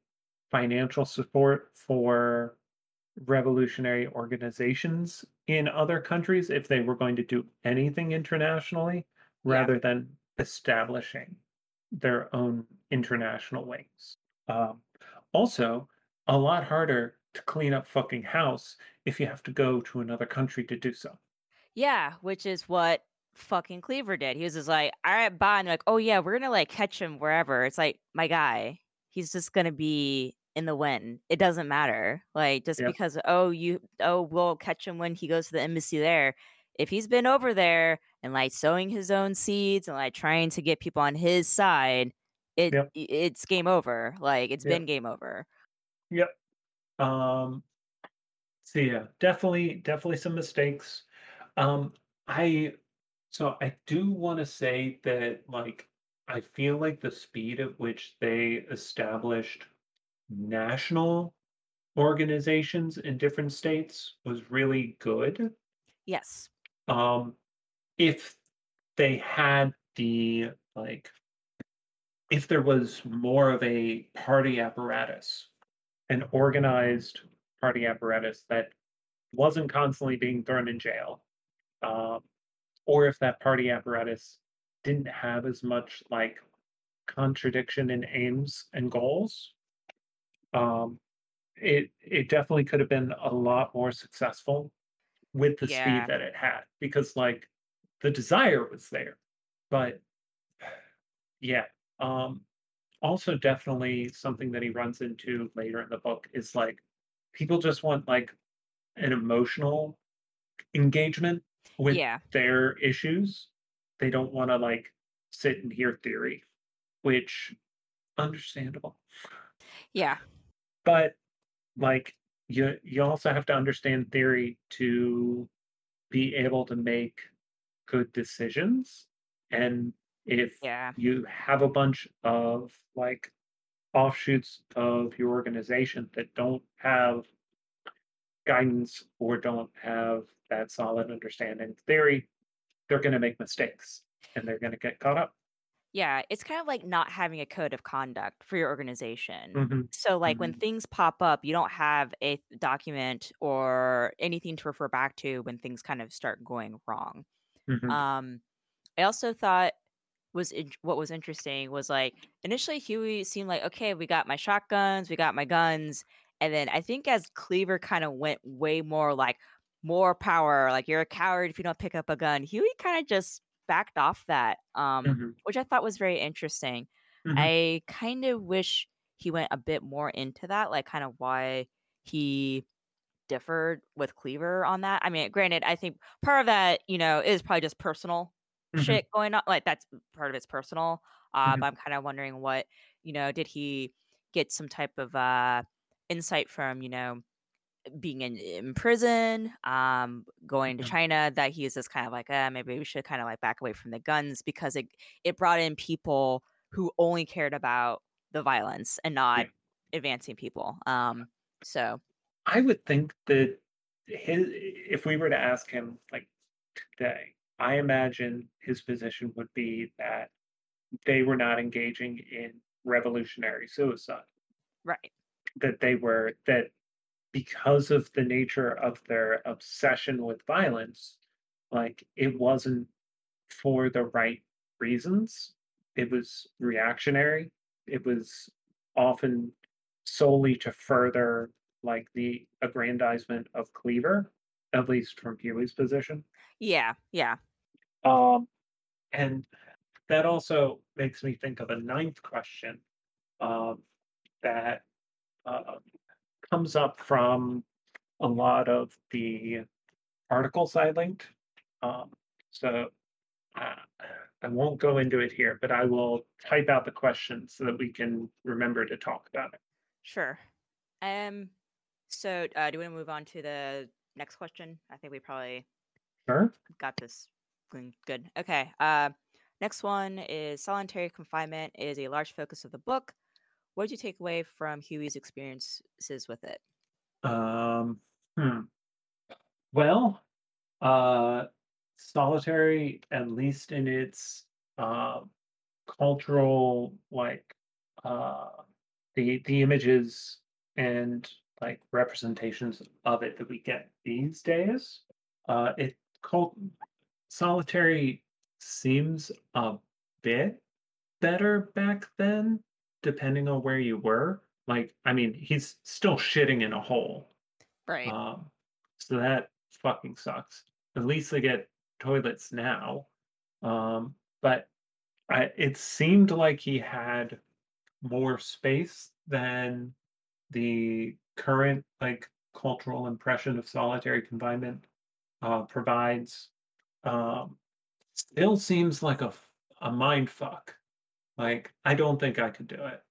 financial support for revolutionary organizations in other countries if they were going to do anything internationally, yeah rather than establishing their own international wings. Um, also, a lot harder to clean up fucking house if you have to go to another country to do so. Yeah, which is what fucking Cleaver did. He was just like, "All right, bye." And like, "Oh yeah, we're gonna like catch him wherever." It's like, my guy, he's just gonna be in the wind. It doesn't matter. Like just Yeah, because oh you oh we'll catch him when he goes to the embassy there. If he's been over there and like sowing his own seeds and like trying to get people on his side, it yep, it's game over. Like it's yep, been game over. yep. Um, so yeah, definitely, definitely some mistakes. Um, I so I do want to say that like I feel like the speed at which they established national organizations in different states was really good. Yes. Um, if they had the like if there was more of a party apparatus, an organized party apparatus that wasn't constantly being thrown in jail, um, or if that party apparatus didn't have as much like contradiction in aims and goals, um, it it definitely could have been a lot more successful with the speed that it had because like the desire was there, but [SIGHS] yeah. Um, also definitely something that he runs into later in the book is like people just want like an emotional engagement with Yeah. their issues. They don't want to like sit and hear theory, which understandable. Yeah. But like you you also have to understand theory to be able to make good decisions and if Yeah. you have a bunch of like offshoots of your organization that don't have guidance or don't have that solid understanding of theory, they're going to make mistakes and they're going to get caught up. Yeah, it's kind of like not having a code of conduct for your organization. hmm So, like, when hmm things pop up, you don't have a document or anything to refer back to when things kind of start going wrong. hmm Um, I also thought was in- what was interesting was like initially Huey seemed like okay, we got my shotguns, we got my guns, and then I think as Cleaver kind of went way more like more power, like you're a coward if you don't pick up a gun. Huey kind of just backed off that, um, hmm which I thought was very interesting. hmm I kind of wish he went a bit more into that, like kind of why he differed with Cleaver on that. I mean, granted, I think part of that, you know, is probably just personal hmm shit going on. Like that's part of it's personal. Uh, hmm but I'm kind of wondering what, you know, did he get some type of uh insight from, you know, being in, in prison, um, going to China that he is just kind of like, uh, maybe we should kind of like back away from the guns because it it brought in people who only cared about the violence and Yeah. not advancing people. Um, so I would think that his, if we were to ask him like today, I imagine his position would be that they were not engaging in revolutionary suicide, right. that they were, that because of the nature of their obsession with violence, like it wasn't for the right reasons. It was reactionary. It was often solely to further like the aggrandizement of Cleaver, at least from Huey's position. Yeah, yeah. Um, and that also makes me think of a ninth question um, that uh, comes up from a lot of the articles I linked. Um, so uh, I won't go into it here, but I will type out the question so that we can remember to talk about it. Sure. Um, so uh, do we want to move on to the next question? I think we probably Sure. got this good. Okay. Uh, next one is solitary confinement is a large focus of the book. What did you take away from Huey's experiences with it? Um, hmm. Well, uh, solitary, at least in its uh, cultural, like uh, the the images and like representations of it that we get these days, uh, it called solitary seems a bit better back then, depending on where you were. Like, I mean, he's still shitting in a hole. Right. Um, so that fucking sucks. At least they get toilets now. Um, but I, it seemed like he had more space than the current like cultural impression of solitary confinement uh, provides. Um, still seems like a a mind fuck. Like I don't think I could do it.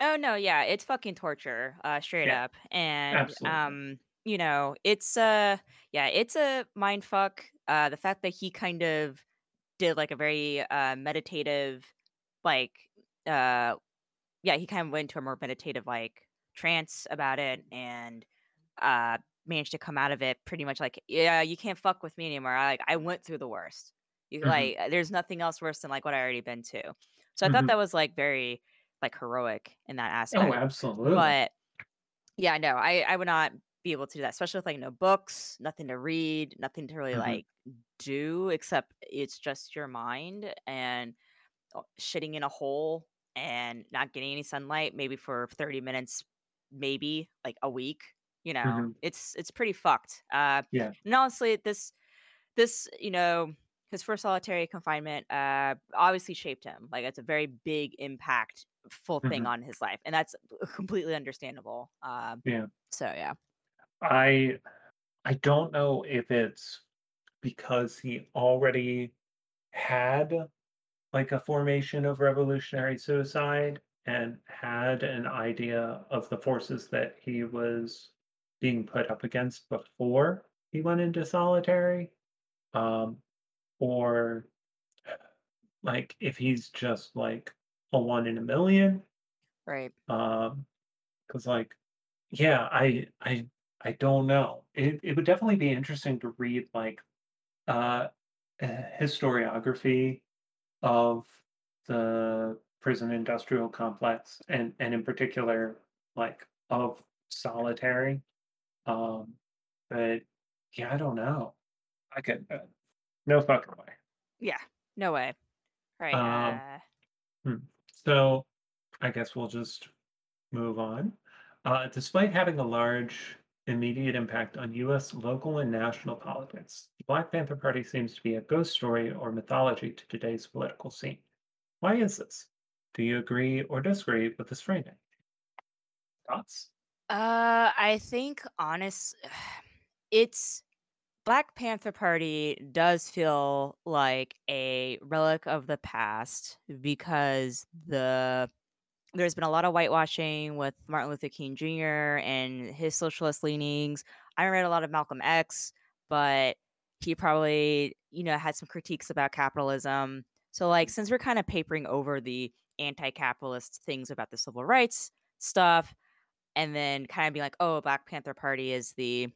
Oh no, yeah, it's fucking torture, uh, straight Yeah, up. And absolutely. um, you know, it's uh yeah, it's a mind fuck. Uh the fact that he kind of did like a very uh meditative like uh yeah, he kind of went into a more meditative like trance about it and uh managed to come out of it pretty much like, yeah, you can't fuck with me anymore. I like I went through the worst. You hmm like there's nothing else worse than like what I already been to. So I thought hmm that was like very like heroic in that aspect. Oh, absolutely. But yeah, no, I I would not be able to do that, especially with like no books, nothing to read, nothing to really hmm like do except it's just your mind and uh, shitting in a hole and not getting any sunlight maybe for 30 minutes maybe like a week you know hmm it's it's pretty fucked uh Yeah. and honestly this this you know his first solitary confinement uh obviously shaped him like it's a very big impact full thing hmm on his life and that's [LAUGHS] completely understandable um Yeah. so yeah I I don't know if it's because he already had like a formation of revolutionary suicide and had an idea of the forces that he was being put up against before he went into solitary um, or like if he's just like a one in a million. Right. Um, because like, yeah, I I I don't know. It it would definitely be interesting to read like uh a historiography of the prison industrial complex and and in particular like of solitary. Um, but yeah, I don't know. I could uh, no fucking way. Yeah. No way. Right. Um, Uh, hmm. So I guess we'll just move on. Uh, despite having a large immediate impact on U.S. local and national politics, the Black Panther Party seems to be a ghost story or mythology to today's political scene. Why is this? Do you agree or disagree with this framing? Thoughts? uh, I think honest, [SIGHS] it's Black Panther Party does feel like a relic of the past because the there's been a lot of whitewashing with Martin Luther King Jr. and his socialist leanings. I read a lot of Malcolm X, but he probably, you know, had some critiques about capitalism. So like since we're kind of papering over the anti-capitalist things about the civil rights stuff and then kind of being like, "Oh, Black Panther Party is the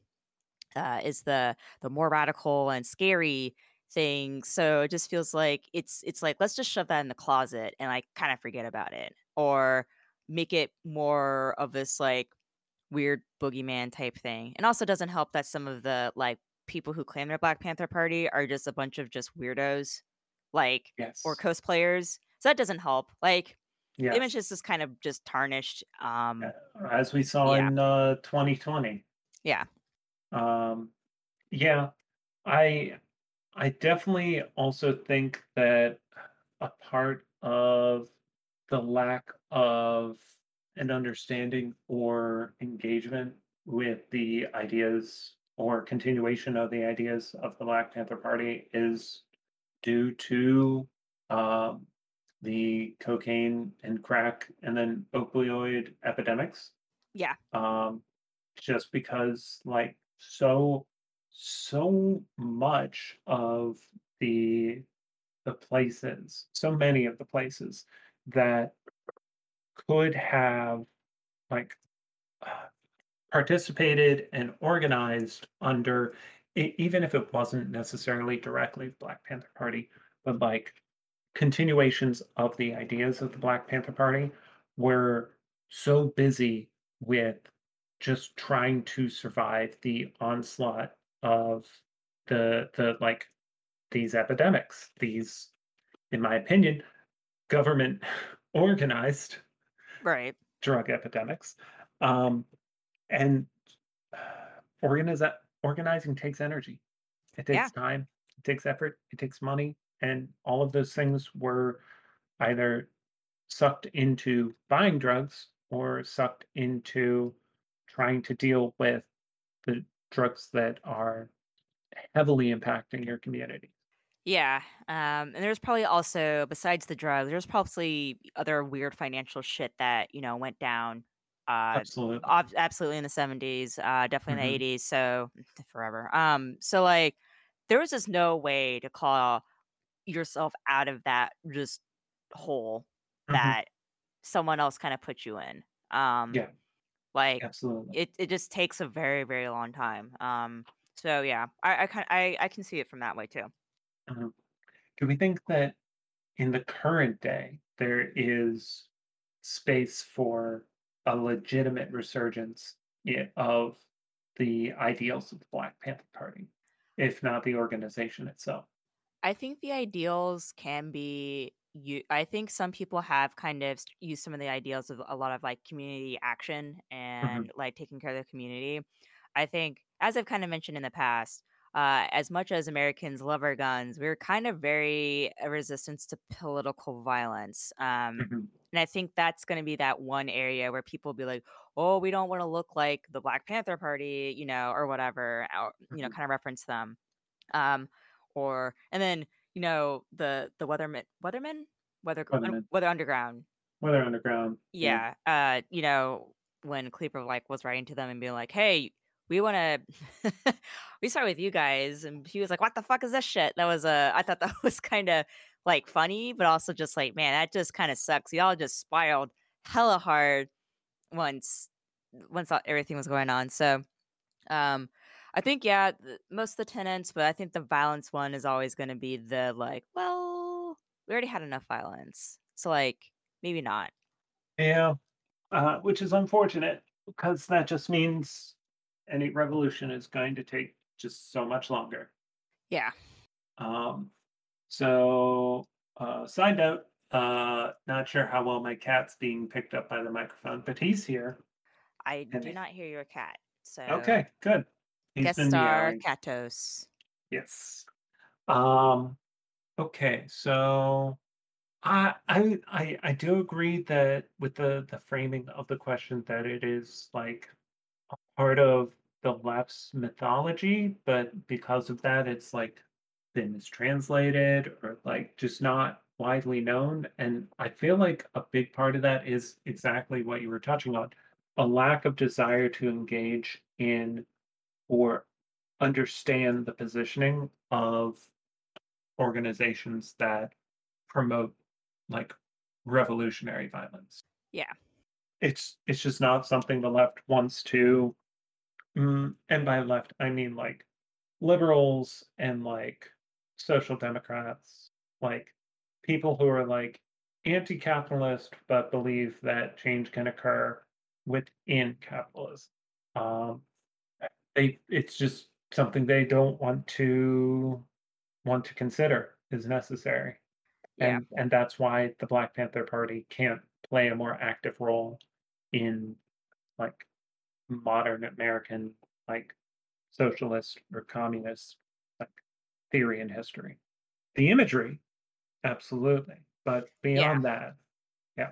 uh, is the the more radical and scary thing. So it just feels like it's it's like let's just shove that in the closet and like kind of forget about it, or make it more of this like weird boogeyman type thing. And also doesn't help that some of the like people who claim they're Black Panther Party are just a bunch of just weirdos, like yes. or Yes. cosplayers. So that doesn't help. Like the image is just kind of just tarnished. Um, as we saw yeah, in uh, 2020. yeah, Um, yeah, I I definitely also think that a part of the lack of an understanding or engagement with the ideas or continuation of the ideas of the Black Panther Party is due to um, the cocaine and crack and then opioid epidemics. Yeah, um, just because like so so much of the the places, so many of the places that could have like uh, participated and organized under even if it wasn't necessarily directly the Black Panther Party, but like continuations of the ideas of the Black Panther Party were so busy with just trying to survive the onslaught of the the like these epidemics, these, in my opinion, government [LAUGHS] organized right, drug epidemics. Um, and organize, organizing takes energy. It yeah, takes time, it takes effort, it takes money, and all of those things were either sucked into buying drugs or sucked into trying to deal with the drugs that are heavily impacting your community. Yeah, um, and there's probably also besides the drugs, there's probably other weird financial shit that, you know, went down, uh, Absolutely. ob absolutely in the '70s, uh, definitely in the hmm '80s, so forever. Um, so, like, there was just no way to claw yourself out of that just hole hmm that someone else kinda put you in. Um, Yeah, like, absolutely. it it just takes a very, very long time. Um, so yeah, I I kind I I can see it from that way too. Mhm. Do we think that in the current day there is space for a legitimate resurgence of the ideals of the Black Panther Party, if not the organization itself? I think the ideals can be you I think some people have kind of used some of the ideals of a lot of like community action hmm and like taking care of the community. I think, as I've kind of mentioned in the past, uh, as much as Americans love our guns, we're kind of very resistant to political violence. Um, hmm and I think that's going to be that one area where people be like, "Oh, we don't want to look like the Black Panther Party," you know, or whatever, or you know, hmm kind of reference them. Um, or and then, you know, the the Weatherman Weatherman? Weather un Weathermen, Weather Underground. Weather Underground. Yeah. Yeah, uh, you know, when Cleaver, like, was writing to them and being like, "Hey, we wanna [LAUGHS] we start with you guys," and he was like, "What the fuck is this shit?" That was, uh I thought that [LAUGHS] was kinda, like funny, but also just like, man, that just kind of sucks. Y'all just spiraled hella hard once once all, everything was going on. So, um, I think yeah, th- most of the tenants, but I think the violence one is always going to be the like, well, we already had enough violence, so like maybe not. Yeah, uh, which is unfortunate because that just means any revolution is going to take just so much longer. Yeah, Um, so, uh, side note, uh, not sure how well my cat's being picked up by the microphone, but he's here. I And do not hear your cat. So okay, good. He's guest star meowing. Katos. Yes. Um, okay, so I I I I do agree that with the the framing of the question that it is like a part of the left's mythology, but because of that, it's like been mistranslated or like just not widely known. And I feel like a big part of that is exactly what you were touching on, a lack of desire to engage in or understand the positioning of organizations that promote like revolutionary violence. Yeah, It's it's just not something the left wants to mm, and by left I mean like liberals and like social democrats, like people who are like anti-capitalist but believe that change can occur within capitalism. Um, they it's just something they don't want to want to consider is necessary yeah, and and that's why the Black Panther Party can't play a more active role in like modern American like socialist or communist like theory and history. The imagery, absolutely, but yeah. beyond that, yeah.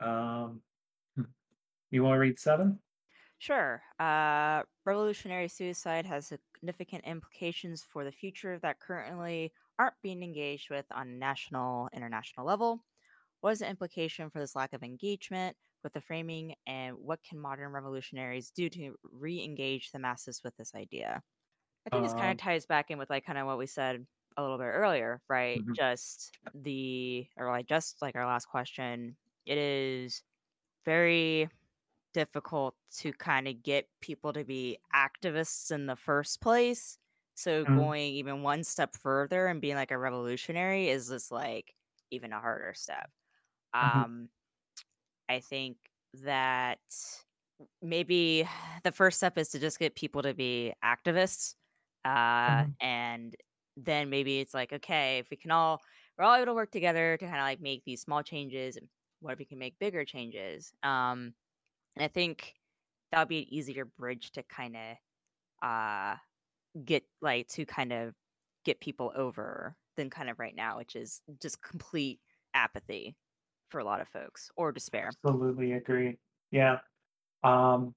Um, hmm. you want to read seven? Sure. Uh, revolutionary suicide has significant implications for the future that currently aren't being engaged with on a national, international level. What is the implication for this lack of engagement with the framing, and what can modern revolutionaries do to re engage the masses with this idea? I think this kind of Um, ties back in with like kind of what we said a little bit earlier, right? mhm, Just the, or like just like our last question, it is very difficult to kind of get people to be activists in the first place. So mhm, going even one step further and being like a revolutionary is just like even a harder step. mhm, Um, I think that maybe the first step is to just get people to be activists. Uh, mhm, and then maybe it's like, okay, if we can all, we're all able to work together to kind of like make these small changes what if we can make bigger changes? Um, and I think that would be an easier bridge to kind of uh get like to kind of get people over than kind of right now, which is just complete apathy for a lot of folks or despair. absolutely agree. Yeah. Um,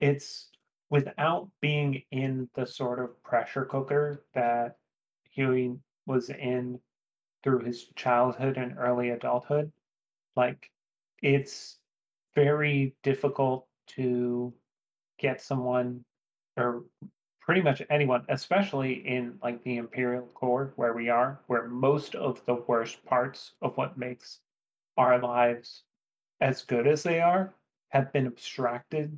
It's without being in the sort of pressure cooker that Huey was in through his childhood and early adulthood. Like, it's very difficult to get someone or pretty much anyone, especially in like the imperial core where we are, where most of the worst parts of what makes our lives as good as they are have been abstracted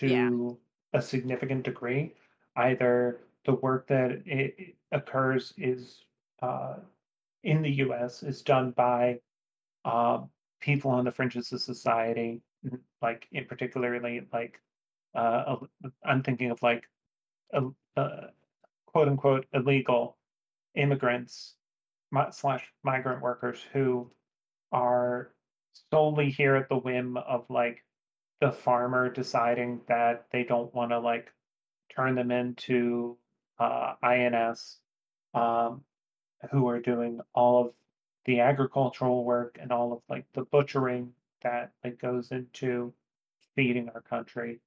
Yeah. to a significant degree. Either the work that it, occurs is uh, in the US is done by uh, people on the fringes of society, like in particularly like uh, I'm thinking of like uh, uh, quote unquote illegal immigrants slash migrant workers who are solely here at the whim of like the farmer deciding that they don't want to like turn them into uh, INS, um, who are doing all of the agricultural work and all of like the butchering that like goes into feeding our country.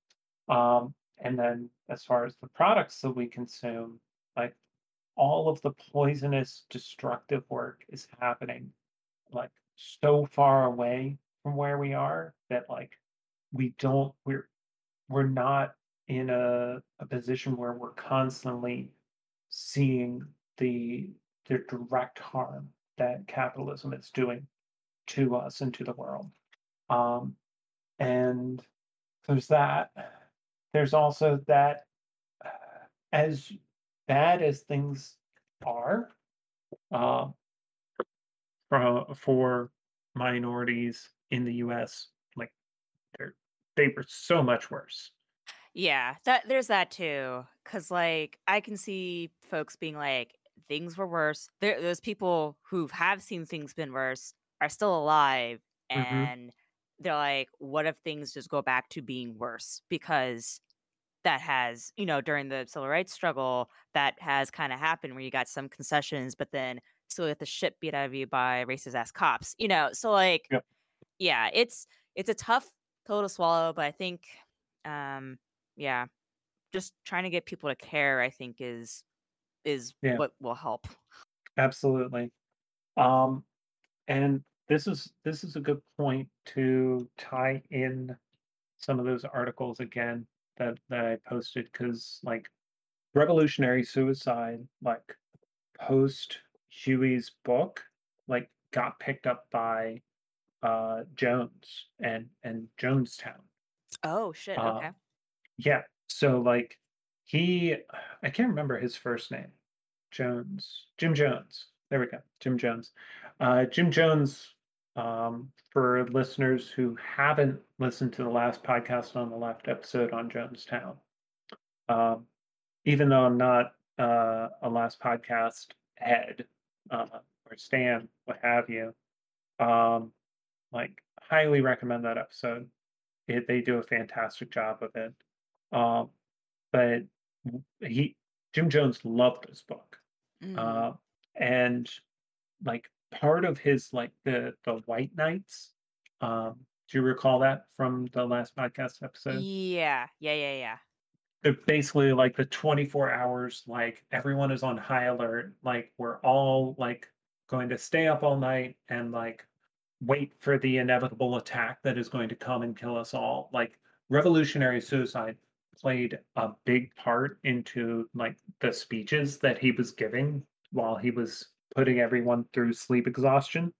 Um, and then as far as the products that we consume, like all of the poisonous, destructive work is happening like so far away from where we are that like we don't we're we're not in a, a position where we're constantly seeing the the direct harm that capitalism is doing to us and to the world. Um, and there's that. There's also that uh, as bad as things are uh, for, for minorities in the US, like they're they were so much worse. Yeah, that there's that too. Cause like I can see folks being like, things were worse. There those people who have seen things been worse are still alive hmm and they're like, what if things just go back to being worse? Because that has, you know, during the civil rights struggle, that has kind of happened where you got some concessions, but then still get the shit beat out of you by racist ass cops, you know. So like, Yep. yeah, it's it's a tough pill to swallow, but I think um yeah, just trying to get people to care, I think is is Yeah, what will help. absolutely. Um, and this is this is a good point to tie in some of those articles again that that I posted because like revolutionary suicide, like post Huey's book, like got picked up by uh Jones and and Jonestown. Oh shit, Uh okay. yeah. So like he I can't remember his first name. Jones. Jim Jones. There we go. Jim Jones. Uh Jim Jones um for listeners who haven't listened to the last podcast on the left episode on Jonestown. Um even though I'm not uh, a last podcast head uh, or Stan, what have you, um, like highly recommend that episode. It, they do a fantastic job of it. Um, but he, Jim Jones, loved this book, Mm. uh, and like part of his like the the White Knights. Um, do you recall that from the last podcast episode? Yeah, yeah, yeah, yeah. They're basically like the 24 hours, like everyone is on high alert. Like we're all like going to stay up all night and like wait for the inevitable attack that is going to come and kill us all. Like revolutionary suicide played a big part into like the speeches that he was giving while he was putting everyone through sleep exhaustion.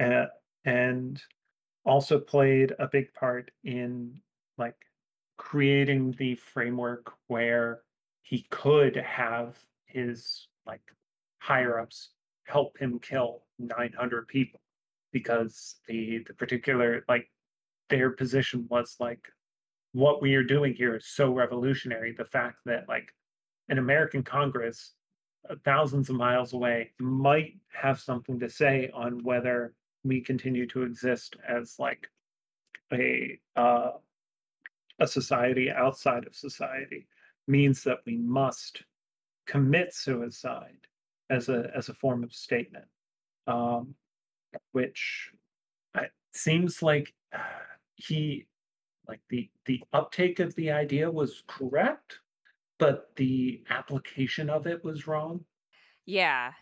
Uh, and also played a big part in like creating the framework where he could have his like higher ups help him kill 900 people because the the particular like their position was like what we are doing here is so revolutionary the fact that like an american congress thousands of miles away might have something to say on whether we continue to exist as like a uh, a society outside of society means that we must commit suicide as a as a form of statement um, which I, seems like uh, [SIGHS] he like the the uptake of the idea was correct but the application of it was wrong Yeah.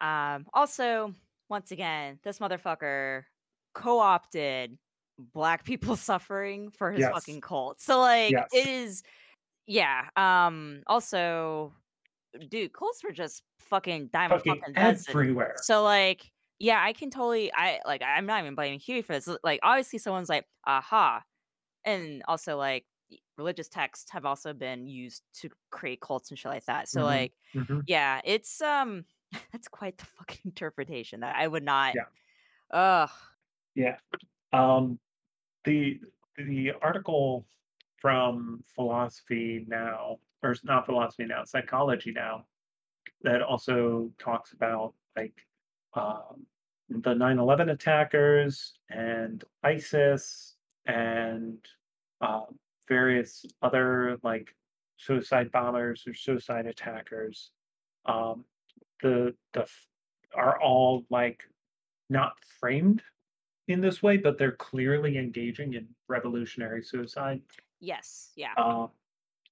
Um, also, once again, this motherfucker co-opted black people [LAUGHS] suffering for his yes fucking cult. So like it yes is yeah. Um also dude, cults were just fucking dime fucking fucking everywhere So like yeah, I can totally I like I'm not even blaming Huey for this. Like obviously someone's like, aha. And also like religious texts have also been used to create cults and shit like that. So hmm like hmm yeah, it's um [LAUGHS] that's quite the fucking interpretation that I would not yeah ugh. yeah um The the article from Philosophy Now, or not Philosophy Now, Psychology Now, that also talks about like um, the nine eleven attackers and ISIS and um, various other like suicide bombers or suicide attackers. Um, the the are all like not framed in this way, but they're clearly engaging in revolutionary suicide. Yes, yeah. Uh,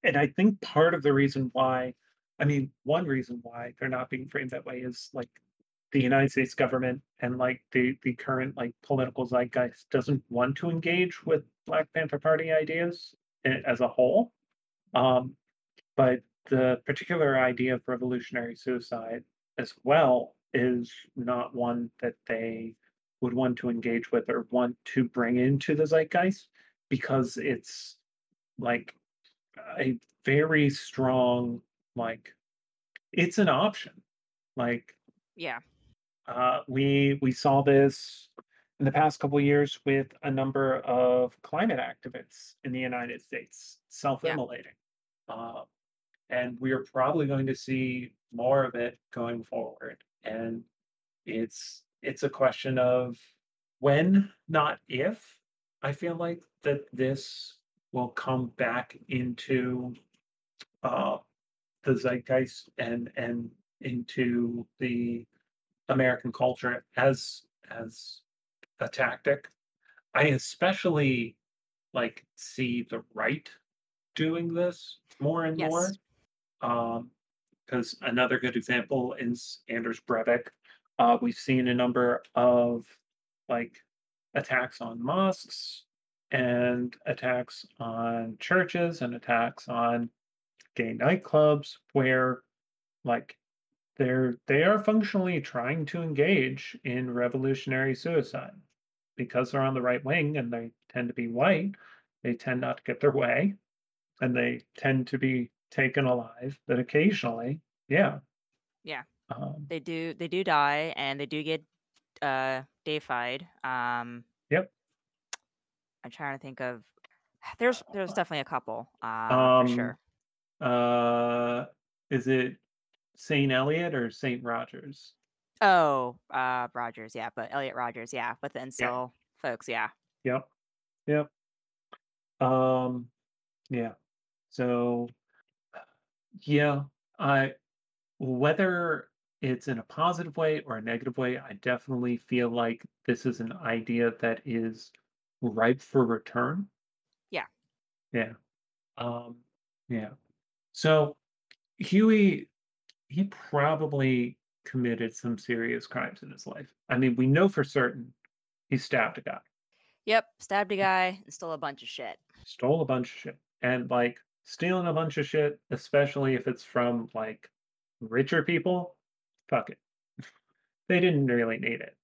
and I think part of the reason why, I mean, one reason why they're not being framed that way is like the United States government and like the the current like political zeitgeist doesn't want to engage with Black Panther Party ideas as a whole. Um, but the particular idea of revolutionary suicide as well is not one that they would want to engage with or want to bring into the zeitgeist because it's like a very strong like it's an option like Yeah. Uh, we we saw this in the past couple years with a number of climate activists in the United States self-immolating. Uh, and we are probably going to see more of it going forward. And it's it's a question of when, not if. I feel like that this will come back into uh, the zeitgeist and and into the American culture as as a tactic. I especially like see the right doing this more and more. Yes. Um, because another good example is Anders Breivik. Uh, we've seen a number of like attacks on mosques and attacks on churches and attacks on gay nightclubs where like they're they are functionally trying to engage in revolutionary suicide because they're on the right wing and they tend to be white they tend not to get their way and they tend to be taken alive but occasionally yeah Yeah. um They do they do die and they do get uh deified. Um yep I'm trying to think of there's there's definitely a couple, uh, for um sure. uh is it saint eliot or saint rogers Oh, uh Rogers, yeah, but Elliot Rogers, yeah, with the yeah folks, yeah. yep yep um yeah so yeah i Whether it's in a positive way or a negative way, I definitely feel like this is an idea that is ripe for return. Yeah. Yeah. Um, yeah. So Huey, he probably committed some serious crimes in his life. I mean, we know for certain he stabbed a guy, Yep, stabbed a guy and stole a bunch of shit. stole a bunch of shit, and like stealing a bunch of shit, especially if it's from like richer people, fuck it. [LAUGHS] They didn't really need it.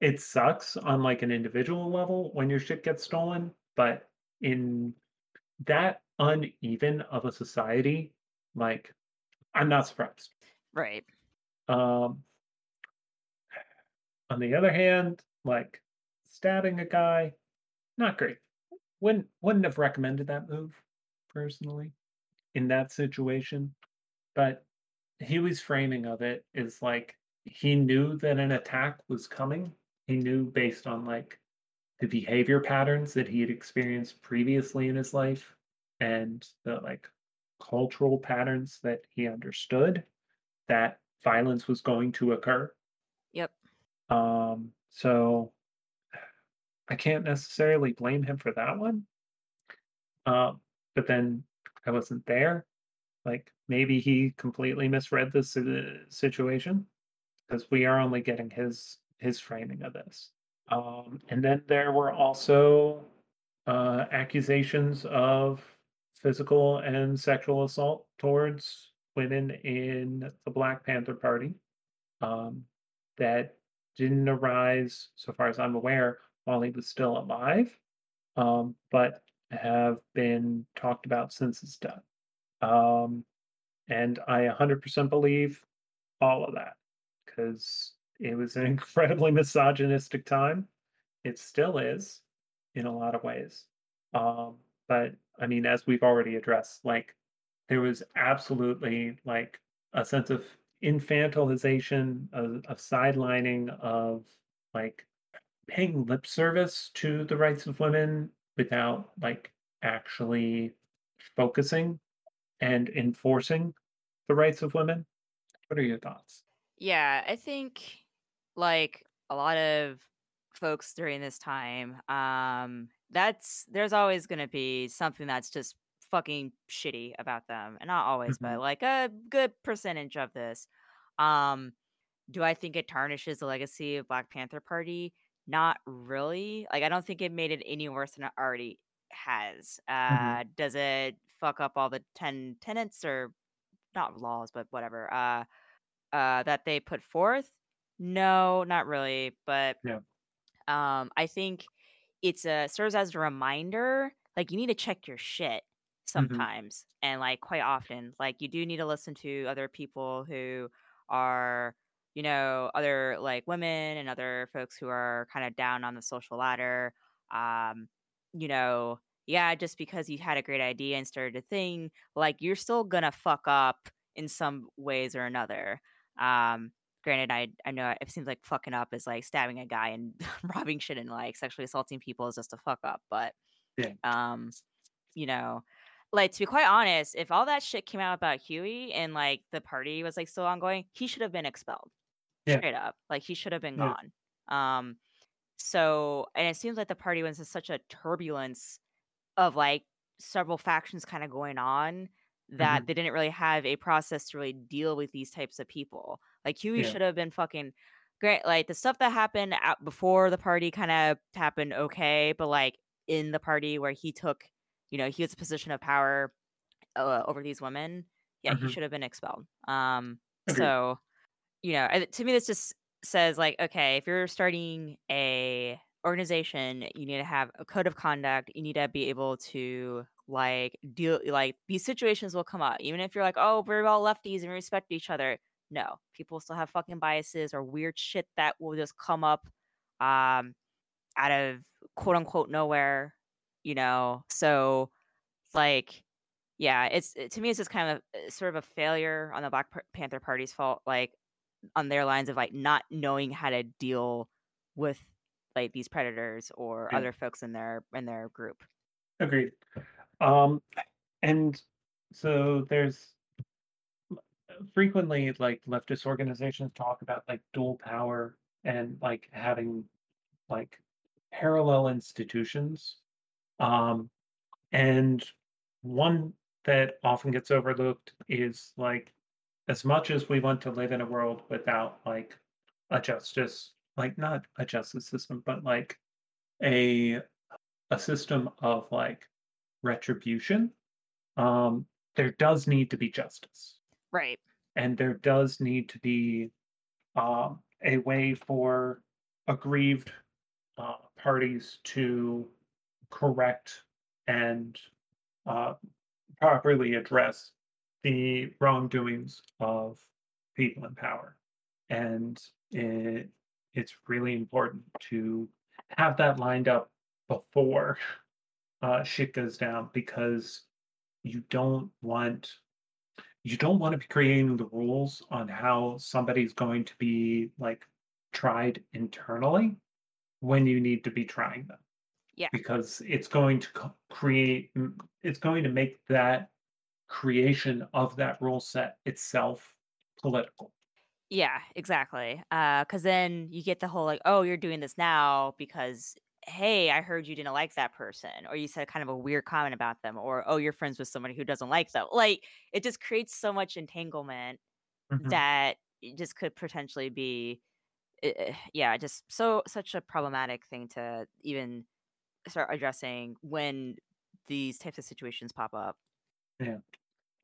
It sucks on like an individual level when your shit gets stolen, but in that uneven of a society, like I'm not surprised. Right. Um, on the other hand, like stabbing a guy, not great. Wouldn't wouldn't have recommended that move personally in that situation. But Huey's framing of it is like he knew that an attack was coming. He knew based on like the behavior patterns that he had experienced previously in his life and the like cultural patterns that he understood that violence was going to occur. Yep. Um, so I can't necessarily blame him for that one. Um, but then I wasn't there. Like maybe he completely misread the situation because we are only getting his his framing of this. Um, and then there were also uh, accusations of physical and sexual assault towards women in the Black Panther Party um, that didn't arise, so far as I'm aware, while he was still alive, um, but have been talked about since his death. Um, and I 100% believe all of that because it was an [LAUGHS] incredibly misogynistic time. It still is in a lot of ways. Um, but I mean, as we've already addressed, like there was absolutely like a sense of infantilization, of, of sidelining, of like paying lip service to the rights of women without like actually focusing and enforcing the rights of women. What are your thoughts? Yeah, I think like a lot of folks during this time, um, that's there's always gonna be something that's just fucking shitty about them. And not always, but Mhm, like a good percentage of this. Um, do I think it tarnishes the legacy of Black Panther Party? Not really. Like I don't think it made it any worse than it already has. mhm, Uh, does it fuck up all the 10 tenants or not laws, but whatever, uh, uh, that they put forth? No, not really, but Yeah. um, I think it's a serves as a reminder, like, you need to check your shit Mhm. sometimes, and, like, quite often, like, you do need to listen to other people who are, you know, other, like, women and other folks who are kinda down on the social ladder, um, you know, yeah, just because you had a great idea and started a thing, like, you're still gonna fuck up in some ways or another, um, granted, I I know it seems like fucking up is, like, stabbing a guy and [LAUGHS] robbing shit and, like, sexually assaulting people is just a fuck up, but, Yeah. um, you know, like, to be quite honest, if all that shit came out about Huey and, like, the party was, like, still ongoing, he should have been expelled, Yeah. straight up, like, he should have been Yeah. gone, um, so and it seems like the party was in such a turbulence of, like, several factions kinda going on that Mhm. they didn't really have a process to really deal with these types of people. Like, Huey Yeah. should have been fucking great like, the stuff that happened out before the party kinda happened okay, but, like, in the party where he took you know, he was a position of power, uh, over these women, yeah, he Mhm. should have been expelled. Um, Agreed. so, you know, to me, this just says, like, okay, if you're starting a organization, you need to have a code of conduct. You need to be able to like deal like these situations will come up. Even if you're like, oh, we're all lefties and we respect each other. No, people still have fucking biases or weird shit that will just come up um out of quote unquote nowhere, you know. So like yeah, it's to me it's just kind of uh, sort of a failure on the Black Panther Party's fault. Like on their lines of, like, not knowing how to deal with, like, these predators or other folks in their in their group. Agreed. Um, and so there's frequently like leftist organizations talk about like dual power and like having like parallel institutions. Um, and one that often gets overlooked is like as much as we want to live in a world without like a justice, like not a justice system, but like a a system of like retribution, um, there does need to be justice. Right. And there does need to be um, a way for aggrieved uh, parties to correct and uh, properly address the wrongdoings of people in power. And it, it's really important to have that lined up before uh, shit goes down because you don't want you don't want to be creating the rules on how somebody's going to be like tried internally when you need to be trying them Yeah. because it's going to create it's going to make that creation of that rule set itself political Yeah, exactly. Because then you get the whole, like, "Oh, you're doing this now because, hey, I heard you didn't like that person," or you said kind of a weird comment about them, or, "Oh, you're friends with somebody who doesn't like them." Like, it just creates so much entanglement Mhm. that it just could potentially be, eh yeah, just so such a problematic thing to even start addressing when these types of situations pop up. yeah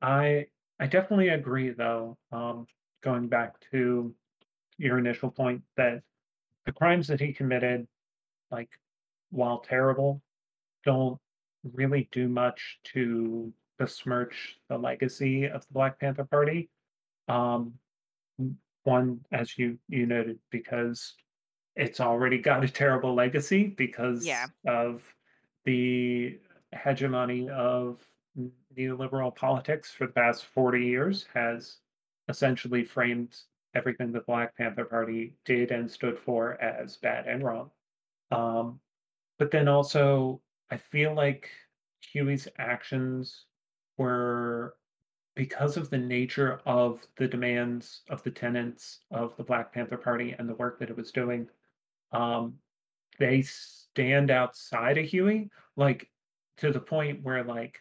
i i definitely agree though um going back to your initial point that the crimes that he committed like while terrible don't really do much to besmirch the legacy of the Black Panther Party. Um, one, as you you noted, because it's already got a terrible legacy Yeah. because of the hegemony of neoliberal politics for the past 40 years has essentially framed everything the Black Panther Party did and stood for as bad and wrong. Um, but then also, I feel like Huey's actions were because of the nature of the demands of the tenants of the Black Panther Party and the work that it was doing. Um, they stand outside of Huey, like to the point where like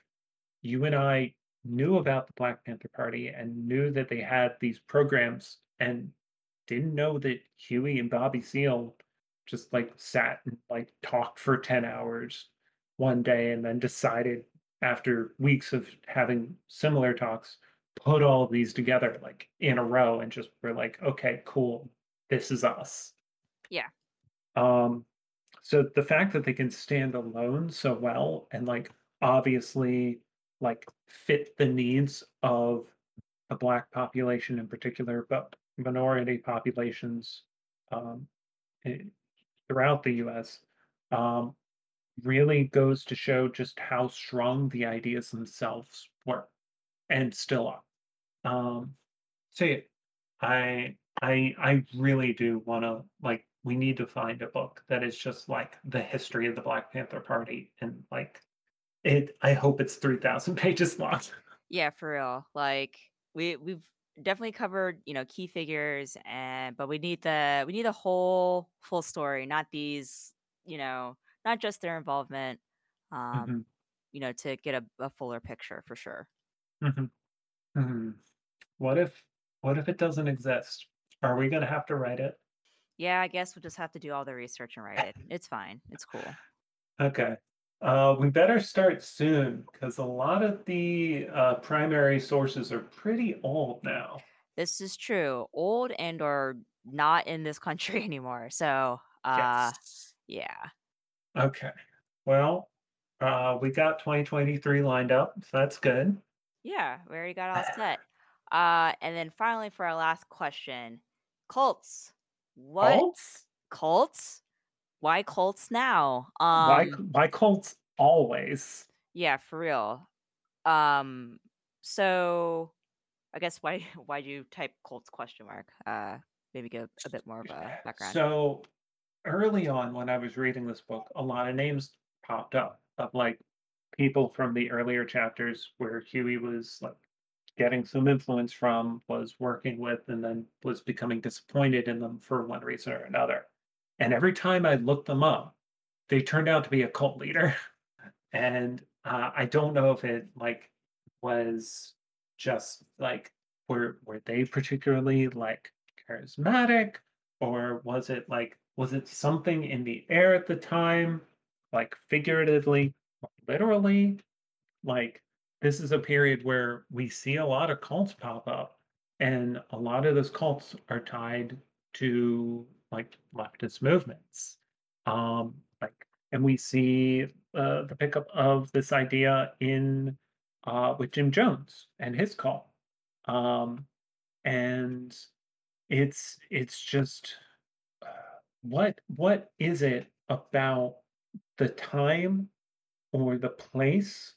you and I knew about the Black Panther Party and knew that they had these programs and didn't know that Huey and Bobby Seale just like sat and like talked for 10 hours one day and then decided after weeks of having similar talks, put all these together like in a row and just were like, okay, cool. this is us. Yeah. Um, so the fact that they can stand alone so well and like obviously like fit the needs of the black population in particular, but minority populations um, throughout the U.S. Um, really goes to show just how strong the ideas themselves were and still are. Um, so yeah, I I I really do want to like we need to find a book that is just like the history of the Black Panther Party and like it I hope it's 3000 [LAUGHS] pages long. Yeah, for real. Like we we've definitely covered, you know, key figures and but we need the we need the whole full story, not these, you know, not just their involvement, um, you know, to get a, a fuller picture for sure. mhm, mhm. What if what if it doesn't exist? Are we gonna have to write it? Yeah, I guess we'll just have to do all the research and write it. [LAUGHS] It's fine. It's cool. Okay. Uh, we better start soon because a lot of the uh, primary sources are pretty old now. This is true. Old and or not in this country [LAUGHS] anymore. So, uh Yes. yeah. Okay. Well, uh, we got 2023 lined up, so that's good. Yeah, we already got all [SIGHS] set. Uh, and then finally for our last question, cults. What Cults? cults? Why cults now? Why Um, c- why cults always? yeah, for real. Um, so I guess why [LAUGHS] why do you type cults question mark? Uh, maybe give a bit more of a background. So early on when I was reading this book, a lot of names popped up of like people from the earlier chapters where Huey was like getting some influence from, was working with, and then was becoming disappointed in them for one reason or another. And every time I looked them up, they turned out to be a cult leader. [LAUGHS] And uh, I don't know if it like was just like were were they particularly like charismatic or was it like was it something in the air at the time like figuratively literally like this is a period where we see a lot of cults pop up and a lot of those cults are tied to like leftist movements. Um like and we see uh, the pickup of this idea in uh with jim jones and his cult. Um and it's it's just uh, what what is it about the time or the place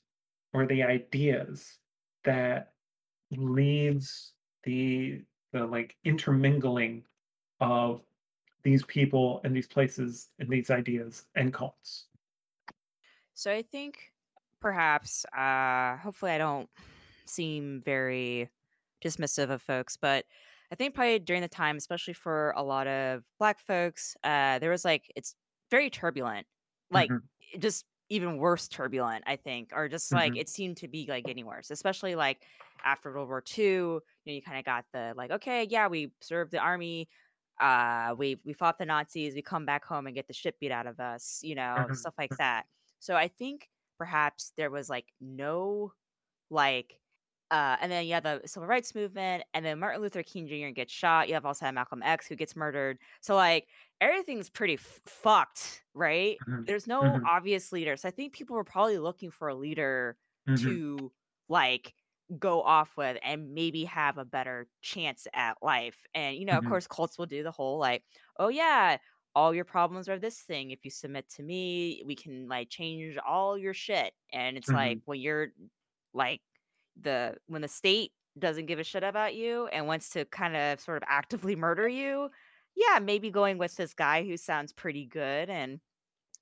or the ideas that leads the the like intermingling of these people and these places and these ideas and cults. So I think perhaps, uh, hopefully I don't seem very dismissive of folks, but I think probably during the time, especially for a lot of black folks, uh, there was like it's very turbulent, like Mhm, just even worse turbulent, I think, or just like mhm, it seemed to be like getting worse, especially like after World War II. You know, you kind of got the like, okay, yeah, we served the army, uh, we we fought the Nazis, we come back home and get the shit beat out of us, you know, mhm, stuff like that. So I think perhaps there was like no like uh and then you have the civil rights movement and then Martin Luther King Jr. gets shot. You have also had Malcolm X who gets murdered. So like everything's pretty f- fucked, right? mhm, There's no mhm, obvious leader. So I think people were probably looking for a leader mhm, to like go off with and maybe have a better chance at life. And you know, of mhm, course, cults will do the whole like, oh yeah, all your problems are this thing. If you submit to me, we can like change all your shit. And it's like mhm, when you're like the when the state doesn't give a shit about you and wants to kind of sort of actively murder you, yeah, maybe going with this guy who sounds pretty good and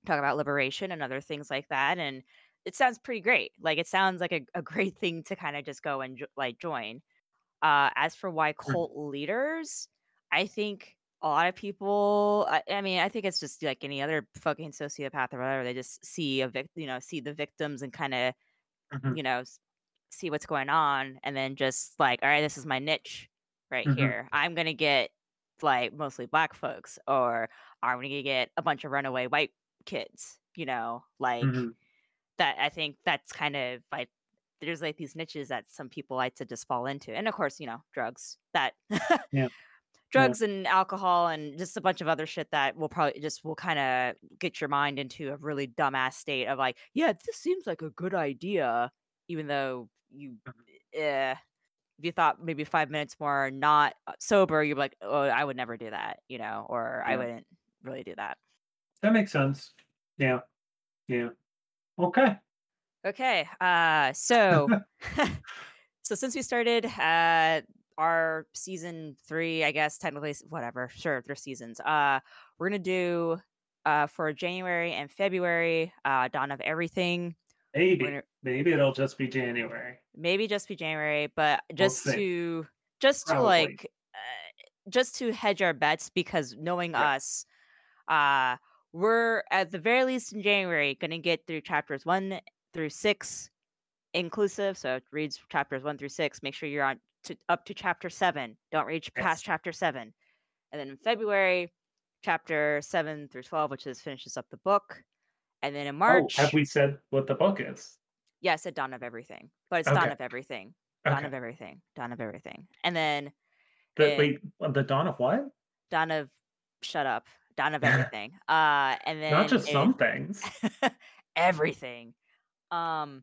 talk about liberation and other things like that. And it sounds pretty great. Like it sounds like a, a great thing to kind of just go and jo- like join. Uh, as for why cult leaders, I think a lot of people. I, I mean, I think it's just like any other fucking sociopath or whatever. They just see a vic, you know, see the victims and kind of mhm, you know see what's going on, and then just like, all right, this is my niche right mhm, here. I'm gonna get like mostly black folks, or I'm gonna get a bunch of runaway white kids. You know, like mhm. that. I think that's kind of like there's like these niches that some people like to just fall into, and of course, you know, drugs that Yeah. [LAUGHS] drugs and alcohol and just a bunch of other shit that will probably just will kind of get your mind into a really dumbass state of like, yeah, this seems like a good idea, even though you, eh, if you thought maybe five minutes more not uh, sober, you're like, oh, I would never do that, you know, or I wouldn't really do that. That makes sense. Yeah. Yeah. Okay. Okay. Uh so [LAUGHS] [LAUGHS] so since we started uh our season 3, I guess technically whatever, sure, there's seasons. Uh we're to do uh for January and February uh Dawn of Everything. Maybe. Maybe it'll just be January. maybe just be January, but We'll just to just to like uh, just to hedge our bets because knowing Right. us uh we're at the very least in January going to get through chapters 1 through 6 inclusive. So it reads chapters one through six. Make sure you're on to, up to chapter seven. Don't reach Yes. past chapter seven. And then in February, chapter seven through twelve, which is finishes up the book. And then in Oh, March, have we said what the book is? yeah, I said Dawn of Everything, but it's Dawn of Everything. Dawn Okay. of Everything. Dawn of Everything. And then The, in wait, uh, the dawn of what? Dawn of Shut Up. Dawn of Everything. [LAUGHS] uh, and then Not just in- some things. [LAUGHS] everything. Um,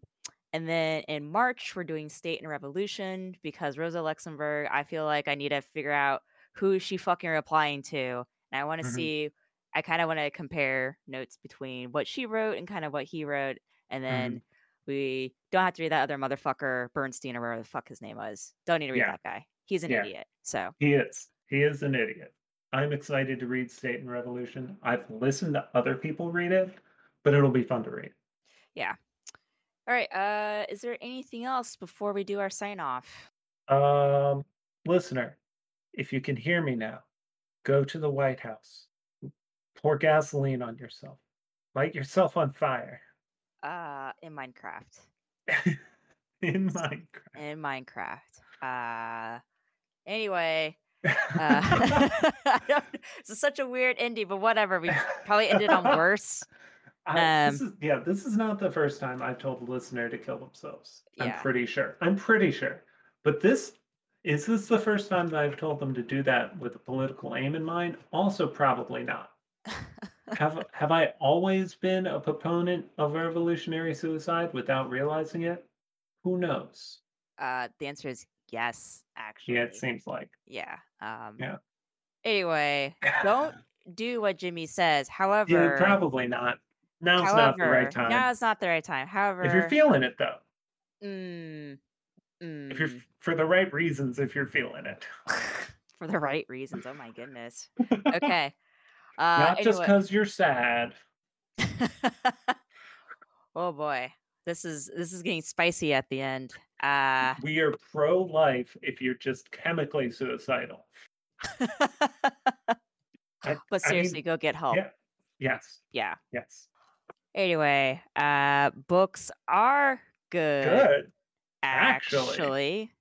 and then in March, we're doing State and Revolution because Rosa Luxemburg, I feel like I need to figure out who is she fucking replying to. And I want to Mhm. see, I kind of want to compare notes between what she wrote and kind of what he wrote. And then we don't have to read that other motherfucker, Bernstein or whatever the fuck his name was. Don't need to read Yeah. that guy. He's an Yeah. idiot. So, He is. He is an idiot. I'm excited to read State and Revolution. I've listened to other people read it, but it'll be fun to read. Yeah. All right. Uh, is there anything else before we do our sign off? Um, listener, if you can hear me now, go to the White House. Pour gasoline on yourself. Light yourself on fire. Uh, in Minecraft. [LAUGHS] In Minecraft. in Minecraft. Uh, anyway, uh, [LAUGHS] [LAUGHS] I this is such a weird ending, but whatever. We probably ended on worse. I, this Um, is yeah, this is not the first time I've told a listener to kill themselves. I'm pretty sure. I'm pretty sure. But this is this the first time that I've told them to do that with a political aim in mind? Also, probably not. Have have I always been a proponent of revolutionary suicide without realizing it? Who knows? Uh, the answer is yes, actually. Yeah, it seems like. Yeah. Um, Yeah. Anyway, don't [LAUGHS] do what Jimmy says. However, Yeah, probably not. Now's however, not the right time. now is not the right time. However, if you're feeling it though, mm, if you're mm, for the right reasons, if you're feeling it, [LAUGHS] for the right reasons. Oh my goodness. [LAUGHS] Okay. Uh, not just because you're sad. [LAUGHS] oh boy, this is this is getting spicy at the end. Uh, We are pro life if you're just chemically suicidal. [LAUGHS] I- but I mean, seriously, go get help. yeah. Yes. Yeah. Yes. Anyway, uh, books are good. Good. Actually. Actually,